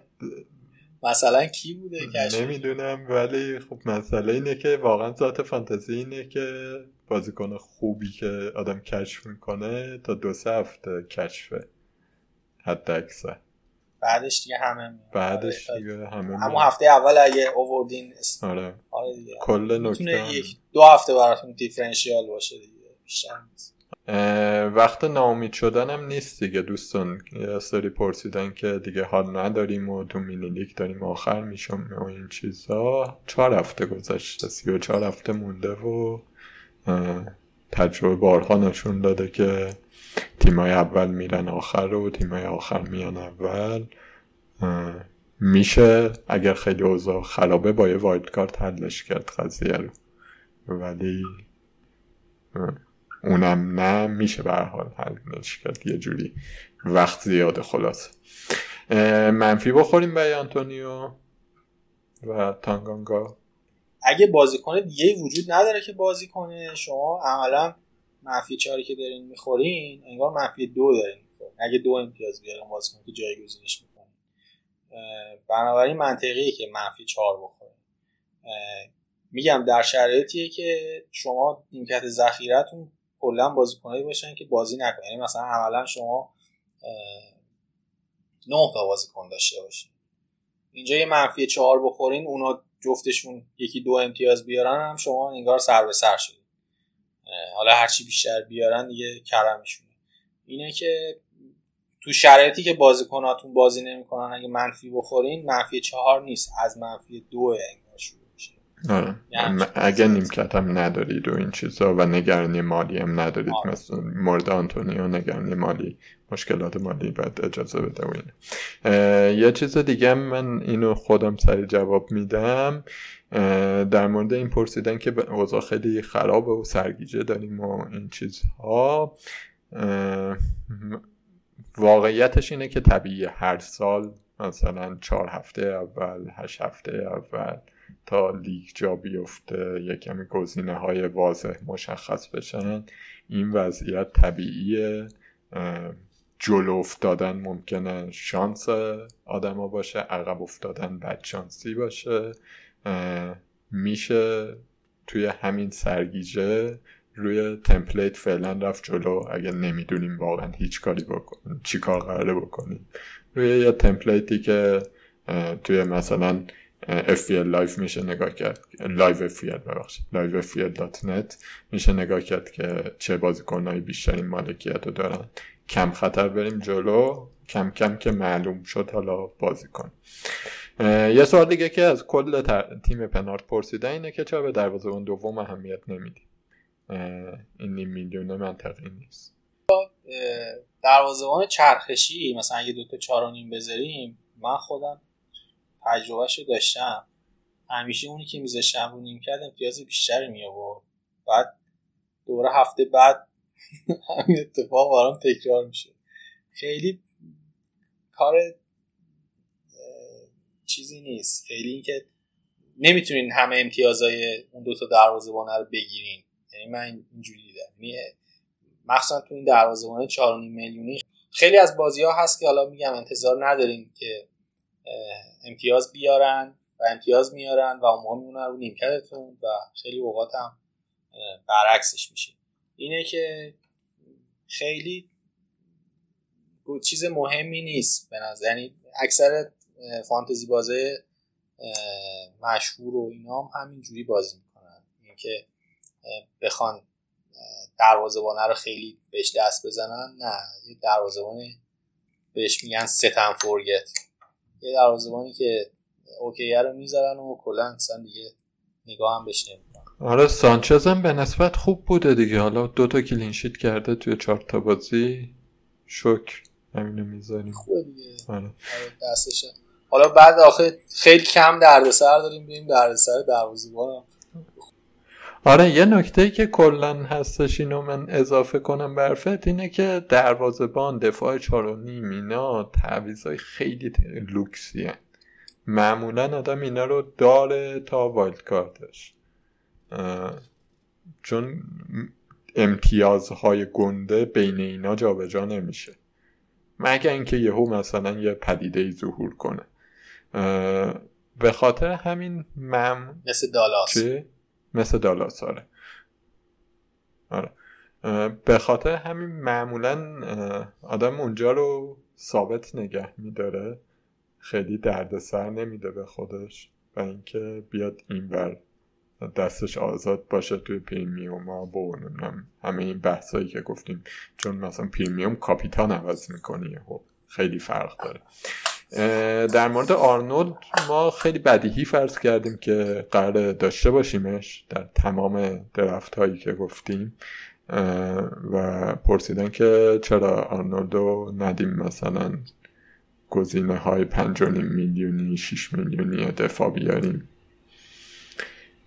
مثلا کی بوده کشف نمی‌دونم ولی خب مسئله اینه که واقعا ذات فانتزی اینه که بازیکن خوبی که آدم کشف می‌کنه تا دو سه هفته کشفه حد اکثر بعدش دیگه همه بعدش دیگه همه همون هفته اول اگه اووردین آره, آره کل نکته یک دو هفته براتون دیفرنشیال باشه دیگه. بیشتر نیست. وقت ناامید شدن هم نیست دیگه دوستان. یه سری پرسیدن که دیگه حال نداریم و تو لیگ داریم آخر میشم و این چیزا. چهار هفته گذشته سی و چهار هفته مونده و تجربه بارها نشون داده که تیمای اول میرن آخر و تیمای آخر میان اول. میشه اگر خیلی اوضاع خرابه با یه wild card حلش کرد قضیه رو. ولی اونم نه میشه به حال حلش کرد یه جوری وقت زیاده خلاص منفی بخوریم به آنتونیو و تانگانگا. اگه بازیکن دیگه وجود نداره که بازی کنه شما عملا منفی چاری که دارین می‌خورین انگار منفی دو دارین می‌خورین. اگه دو امتیاز بیارن بازیکن که جایگزینش می‌کنین بنابراین منطقیه که منفی چهار بخورین. میگم در شرایطیه که شما نیمکت ذخیرتون کلا بازیکنایی باشن که بازی نکنن. یعنی مثلا عملا شما نه تا بازیکن داشته باشین. اینجا یه منفی چهار بخورین اونا جفتشون یکی دو امتیاز بیارن هم شما انگار سر به سر شدید حالا هرچی بیشتر بیارن دیگه کرمشونه اینه که تو شرایطی که بازیکناتون بازی نمی‌کنن اگه منفی بخورین منفی چهار نیست. از منفی دو آره. اگه نیمکت هم ندارید و این چیزا و نگرانی مالی هم ندارید آره. مثل مورد آنتونیو نگرانی مالی مشکلات مالی باید اجازه بده و اینه یه چیز دیگه من اینو خودم سری جواب میدم در مورد این پرسیدن که اوضاع خیلی خرابه و سرگیجه داریم و این چیزها واقعیتش اینه که طبیعی هر سال مثلا چهار هفته اول هشت هفته اول تا لیگ جا بیفته یه کمی گزینه های واضح مشخص بشن. این وضعیت طبیعیه. جلو افتادن ممکنه شانس آدما باشه عقب افتادن بد شانسی باشه. میشه توی همین سرگیجه روی تمپلیت فعلا رفت جلو. اگه نمی‌دونیم واقعا هیچ کاری بکنیم چی کار قراره بکنیم. روی یه template ی که توی مثلا FPL live میشه نگاه کرد. live FPL ببخشید. live FPL dot net میشه نگاه کرد که چه بازیکنهایی بیشترین مالکیت رو دارن. کم خطر بریم جلو. کم کم که معلوم شد حالا بازی کن یه سوال دیگه که از کل تیم پنارت پرسیده اینه که چرا به دروازه‌بان دوم اهمیت نمیدی؟ این نیم میلیون منطقی نیست. دروازه‌بان چرخشی مثلا اگه دو تا چهار نیم بذاریم من خودم تجربهش رو داشتم. همیشه اونی که میذاشتم رو نیم کرد امتیاز بیشتری می آورد بعد دوره هفته بعد همین اتفاق برام تکرار میشه خیلی کار چیزی نیست. خیلی اینکه نمی‌تونین همه امتیازهای اون دوتا دروازه‌بان رو بگیرین. یعنی من اینجوری دیدم. یعنی مخصوصا تو این دروازه‌بان 4.5 میلیونی خیلی از بازی ها هست که حالا میگم انتظار نداریم که امتیاز بیارن و امتیاز میارن و اون میمونن رو نیمکتتون و خیلی اوقات هم برعکسش میشه. اینه که خیلی چیز مهمی نیست به یعنی اکثر فانتزی بازه مشهور و اینا هم همینجوری بازی می‌کنن. اینکه بخوان دروازه‌بانه رو خیلی بهش دست بزنن نه یه دروازه‌بان بهش میگن set and forget یه دروازه‌بانی که OK رو می‌ذارن و کلا اصلا دیگه نگاه هم بهش نمی‌کنن. آره سانچز هم به نسبت خوب بوده دیگه. حالا دو تا clean sheet کرده توی چهار تا بازی. شکر. همینو می‌ذاریم. خوبه دیگه. آره. آره، حالا بعد آخه خیلی کم دردسر داریم. ببینیم دردسر دروازه‌بان آره یه نکته ای که کلا هستش اینو من اضافه کنم برفت اینه که دروازبان دفاع چار و نیم اینا تعویضای خیلی لوکسی هن. معمولا آدم اینا رو داره تا وایلد کارتش چون امتیازهای گنده بین اینا جابجا نمیشه. مگر اینکه یهو مثلا یه پدیده ای ظهور کنه. به خاطر همین مم مثل دالاس. مثل دالاس آره. آره. به خاطر همین معمولا آدم اونجا رو ثابت نگه میداره. خیلی دردسر نمیده به خودش و اینکه بیاد اینور دستش آزاد باشه توی پریمیوم ها. با همه این بحثایی که گفتیم. چون مثلا پریمیوم کاپیتان عوض می‌کنی خب خیلی فرق داره. در مورد آرنولد ما خیلی بدیهی فرض کردیم که قرار داشته باشیمش در تمام درفت هایی که گفتیم و پرسیدن که چرا آرنولدو ندیم مثلا گزینه های پنج میلیونی شیش میلیونی دفاع بیاریم.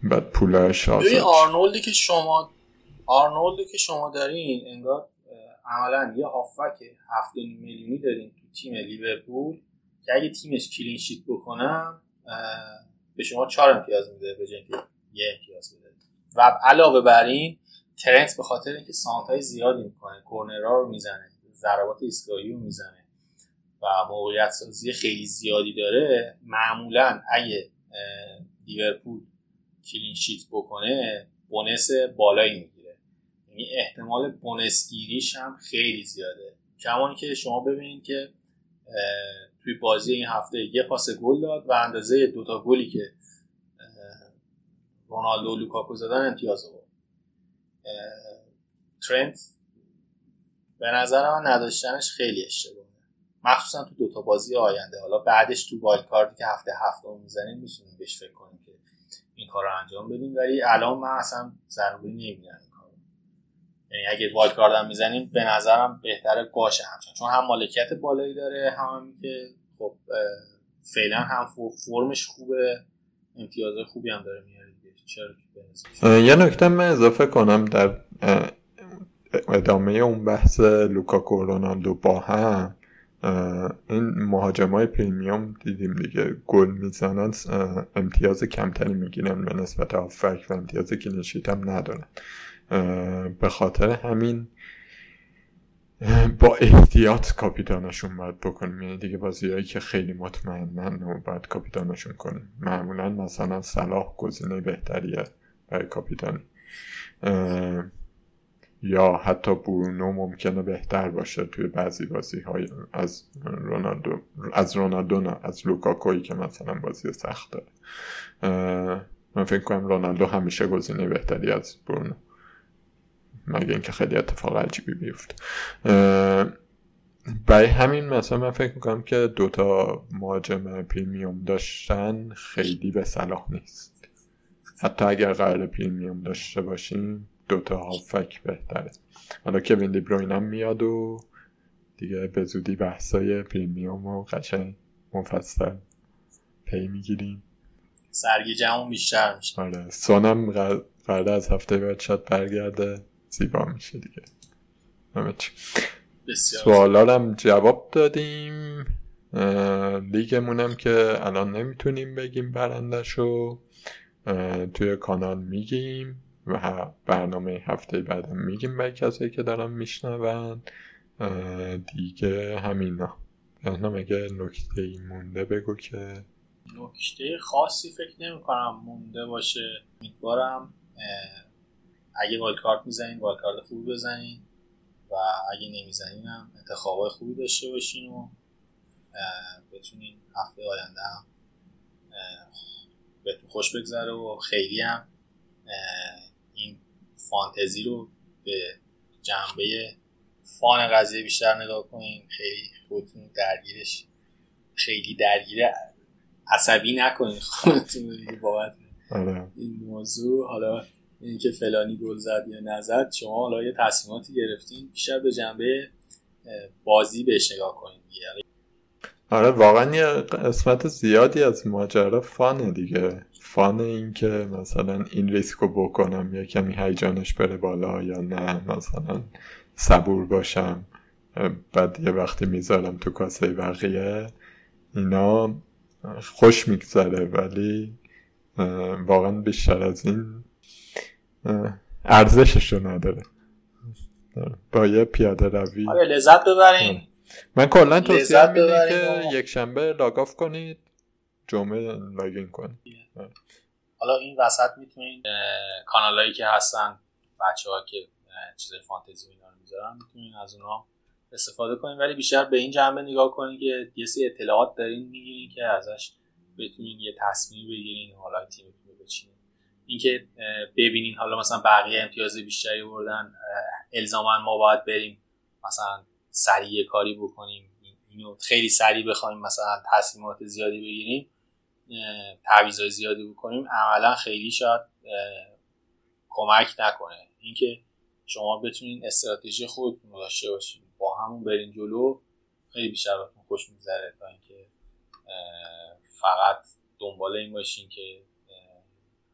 بعد پولش آرنولدی که شما آرنولدی که شما دارین انگار عملا یه هافک هفت میلیونی دارین تو تیم لیورپول. که اگه تیمش کلین شیت بکنم به شما چهار امتیاز میده به جای یه امتیاز میده و علاوه بر این ترنت به خاطر اینکه سانت های زیادی می‌کنه کورنرها رو می‌زنه ضربات ایستگاهی رو می‌زنه و موقعیت سازی خیلی زیادی داره معمولا اگه لیورپول clean sheet بکنه bonus بالایی می‌گیره. یعنی احتمال bonus گیریش هم خیلی زیاده. کما اینکه شما ببینید که توی بازی این هفته یه پاس گل داد و اندازه دوتا گلی که رونالدو و لوکاکو زدن امتیاز آورد. ترنت به نظر من نداشتنش خیلی اشتباهه. مخصوصا تو دوتا بازی آینده. حالا بعدش تو wild card ی که هفته هفته می‌زنیم می‌تونیم بهش فکر کنیم که این کار رو انجام بدیم. ولی الان من اصلا ضروری نمی‌دونم یعنی اگه wild card می‌زنیم به نظرم بهتره باشه همچنان. چون هم مالکیت بالایی داره هم, هم که خب فعلا هم فرمش خوبه امتیاز خوبی هم داره میاره چرا یه نکته من اضافه کنم در ادامه اون بحث لوکاکو و رونالدو با هم. این مهاجم های premium دیدیم دیگه. گل می‌زنن امتیاز کمتری می‌گیرن به نسبت آفک و امتیاز کلینشیت هم ندارن. به خاطر همین با احتیاط کاپیتانشون باید بکنیم. یعنی دیگه بازیهایی که خیلی مطمئنن و باید کاپیتانشون کنیم. معمولا مثلا صلاح گزینه بهتریه برای کاپیتانی. یا حتی برونو ممکنه بهتر باشه توی بعضی بازی های از رونالدو از رونالدو نه از لوکاکوی که مثلا بازی سخت داره. من فکر کنم رونالدو همیشه گزینه بهتری از برونو. مگه اینکه خیلی اتفاق عجیبی بیفته. برای همین مثلا من فکر می‌کنم که دوتا مهاجم پریمیوم داشتن خیلی به صلاح نیست. حتی اگر قرار پریمیوم داشته باشیم دوتا هافک بهتره. حالا که ویندی بروین هم میاد و دیگه به زودی بحثای پریمیوم و قشنگ مفصل پی می‌گیریم. سرگیجمون بیشتر میشه. آره سونم قرار از هفته بعد شاید برگرده زیبا میشه دیگه. سوالا جواب دادیم. لیگمونم که الان نمی‌تونیم بگیم برندشو توی کانال میگیم. و برنامه هفته بعدم میگیم به کسایی که دارم میشنون. دیگه همینا. برنامه اگه نکته ای مونده بگو که. نکته خاصی فکر نمی کنم مونده باشه. امیدوارم اگه والکارت می‌زنین والکارت خوب بزنین و اگه نمی‌زنین هم انتخابای خوبی داشته باشین و بتونین هفته آینده هم بهتون خوش بگذره و خیلی هم فانتزی رو به جنبه فان قضیه بیشتر نگاه کنین خیلی خودتون درگیرش خیلی درگیر عصبی نکنین خودتون بابت آره. این موضوع. حالا اینکه فلانی گل زد یا نزد شما حالا یه تصمیماتی گرفتین بیشتر به جنبه بازی بهش نگاه کنین آره واقعا یه قسمت زیادی از ماجرا فانه دیگه. فان این که مثلا این ریسکو بکنم یا کمی هیجانش بره بالا یا نه مثلا صبور باشم بعد یه وقتی می‌ذارم تو کاسه بقیه اینا خوش میگذره. ولی واقعا بیشتر از این ارزشش رو نداره. با یه پیاده روی. آره لذت ببرین. من کلا توصیه میدم که یک شنبه لاگاف کنید. جمعه لاگین کنید حالا این وسط می‌تونید کانالایی که هستن بچه ها که چیزای فانتزی اینا رو می‌ذارن می‌تونید از اونها استفاده کنید ولی بیشتر به این جنبه نگاه کنید که یه سری اطلاعات دارین می‌گیرین که ازش بتونین یه تصمیم بگیرین حالا تیمتون رو بچینین. اینکه ببینین حالا مثلا بقیه امتیاز بیشتری بردن الزاما ما باید بریم مثلا سریع کاری بکنیم اینو خیلی سریع بخوایم مثلا تصمیمات زیادی بگیریم. تعویضای زیادی بکنیم عملا خیلی شاید کمک نکنه. اینکه شما بتونین استراتژی خودتون رو داشته باشین. با همون برین جلو خیلی بیشتر بهتون خوش میگذره تا اینکه فقط دنبال این باشین که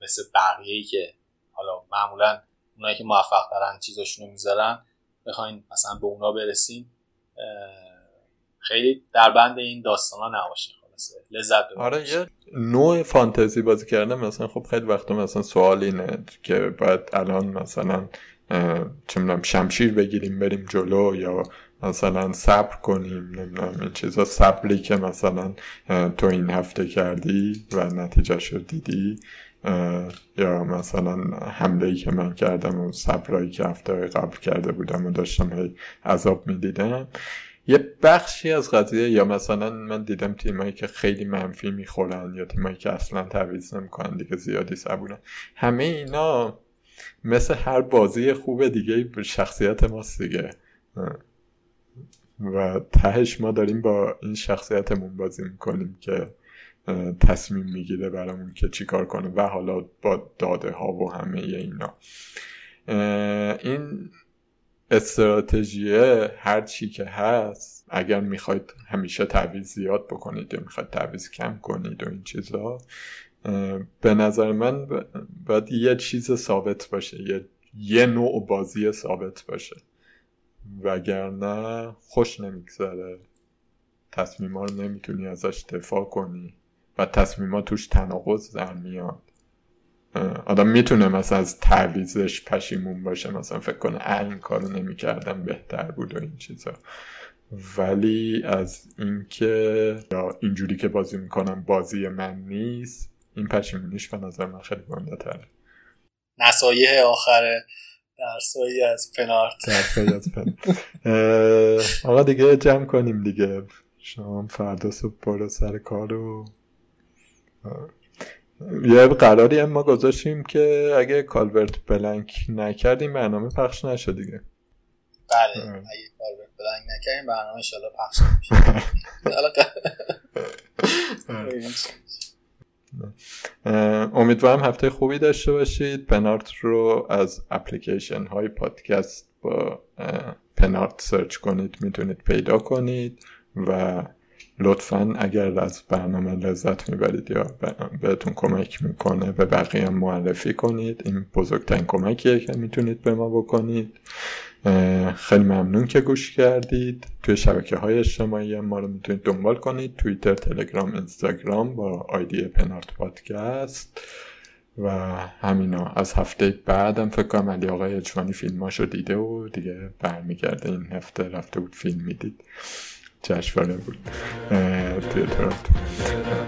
مثل بقیه ای که حالا معمولا اونایی که موفق دارن چیزاشون رو می‌ذارن بخواین مثلا به اونا برسین. خیلی در بند این داستان ها نباشین. لذت آره یه نوع فانتزی بازی کردن مثلا خب خیلی وقتا مثلا سوال اینه که باید الان مثلا چه شمشیر بگیریم بریم جلو یا مثلا صبر کنیم نمی‌دونم این چیزا. صبری که مثلا تو این هفته کردی و نتیجه شد دیدی یا مثلا حمله ای که من کردم و صبرایی که هفته قبل کرده بودم و داشتم هی عذاب می‌دیدم. یه بخشی از قضیه یا مثلا من دیدم تیمایی که خیلی منفی می‌خورن یا تیمایی که اصلا تعویض نمی‌کنن دیگه زیادی صبورن همه اینا مثل هر بازی خوب دیگه شخصیت ماست دیگه. و تهش ما داریم با این شخصیتمون بازی می‌کنیم که تصمیم می‌گیره برامون که چیکار کنه و حالا با داده ها و همه اینا. این استراتژیه هر چی که هست اگر می‌خواید همیشه تعویض زیاد بکنید یا می‌خواید تعویض کم کنید و این چیزا به نظر من باید یه چیز ثابت باشه یه, یه نوع بازی ثابت باشه. وگرنه خوش نمیگذره. تصمیما رو نمی‌تونی ازش دفاع کنی و تصمیمات توش تناقض در میاد. آدم می‌تونه مثلا از تعویزش پشیمون باشه. مثلا فکر کنه این کارو نمی‌کردم بهتر بود و این چیزا. ولی از اینکه یا اینجوری که بازی می‌کنم بازی من نیست این پشیمونیش به نظر من خیلی گنده تره. نصایح آخر درسایی از پنارت. درسایی از پنارت. آقا دیگه جمع کنیم دیگه. شما فردا صبح برو سر کار و یه قراری ما گذاشتیم که اگه کالورت blank نکردیم برنامه پخش نشد دیگه. بله اگه کالورت blank نکردیم برنامه انشالله پخش امیدوارم هفته خوبی داشته باشید. پنارت رو از اپلیکیشن های پادکست با پنارت سرچ کنید می‌تونید پیدا کنید و لطفا اگر از برنامه لذت می‌برید یا بهتون کمک می‌کنه به بقیه معرفی کنید این بزرگترین کمکیه که می‌تونید به ما بکنید. خیلی ممنون که گوش کردید. توی شبکه های اجتماعی ما رو می‌تونید دنبال کنید. توییتر تلگرام اینستاگرام با آیدی پنارت پادکست. و همینا. از هفته بعدم فکر کنم علی آقای اجوانی فیلماشو دیده و دیگه برمیگرده این هفته. رفته بود فیلم می‌دید. جشنواره بود. توی تورنتو.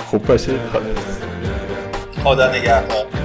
خوب باشید. خدا نگهدار.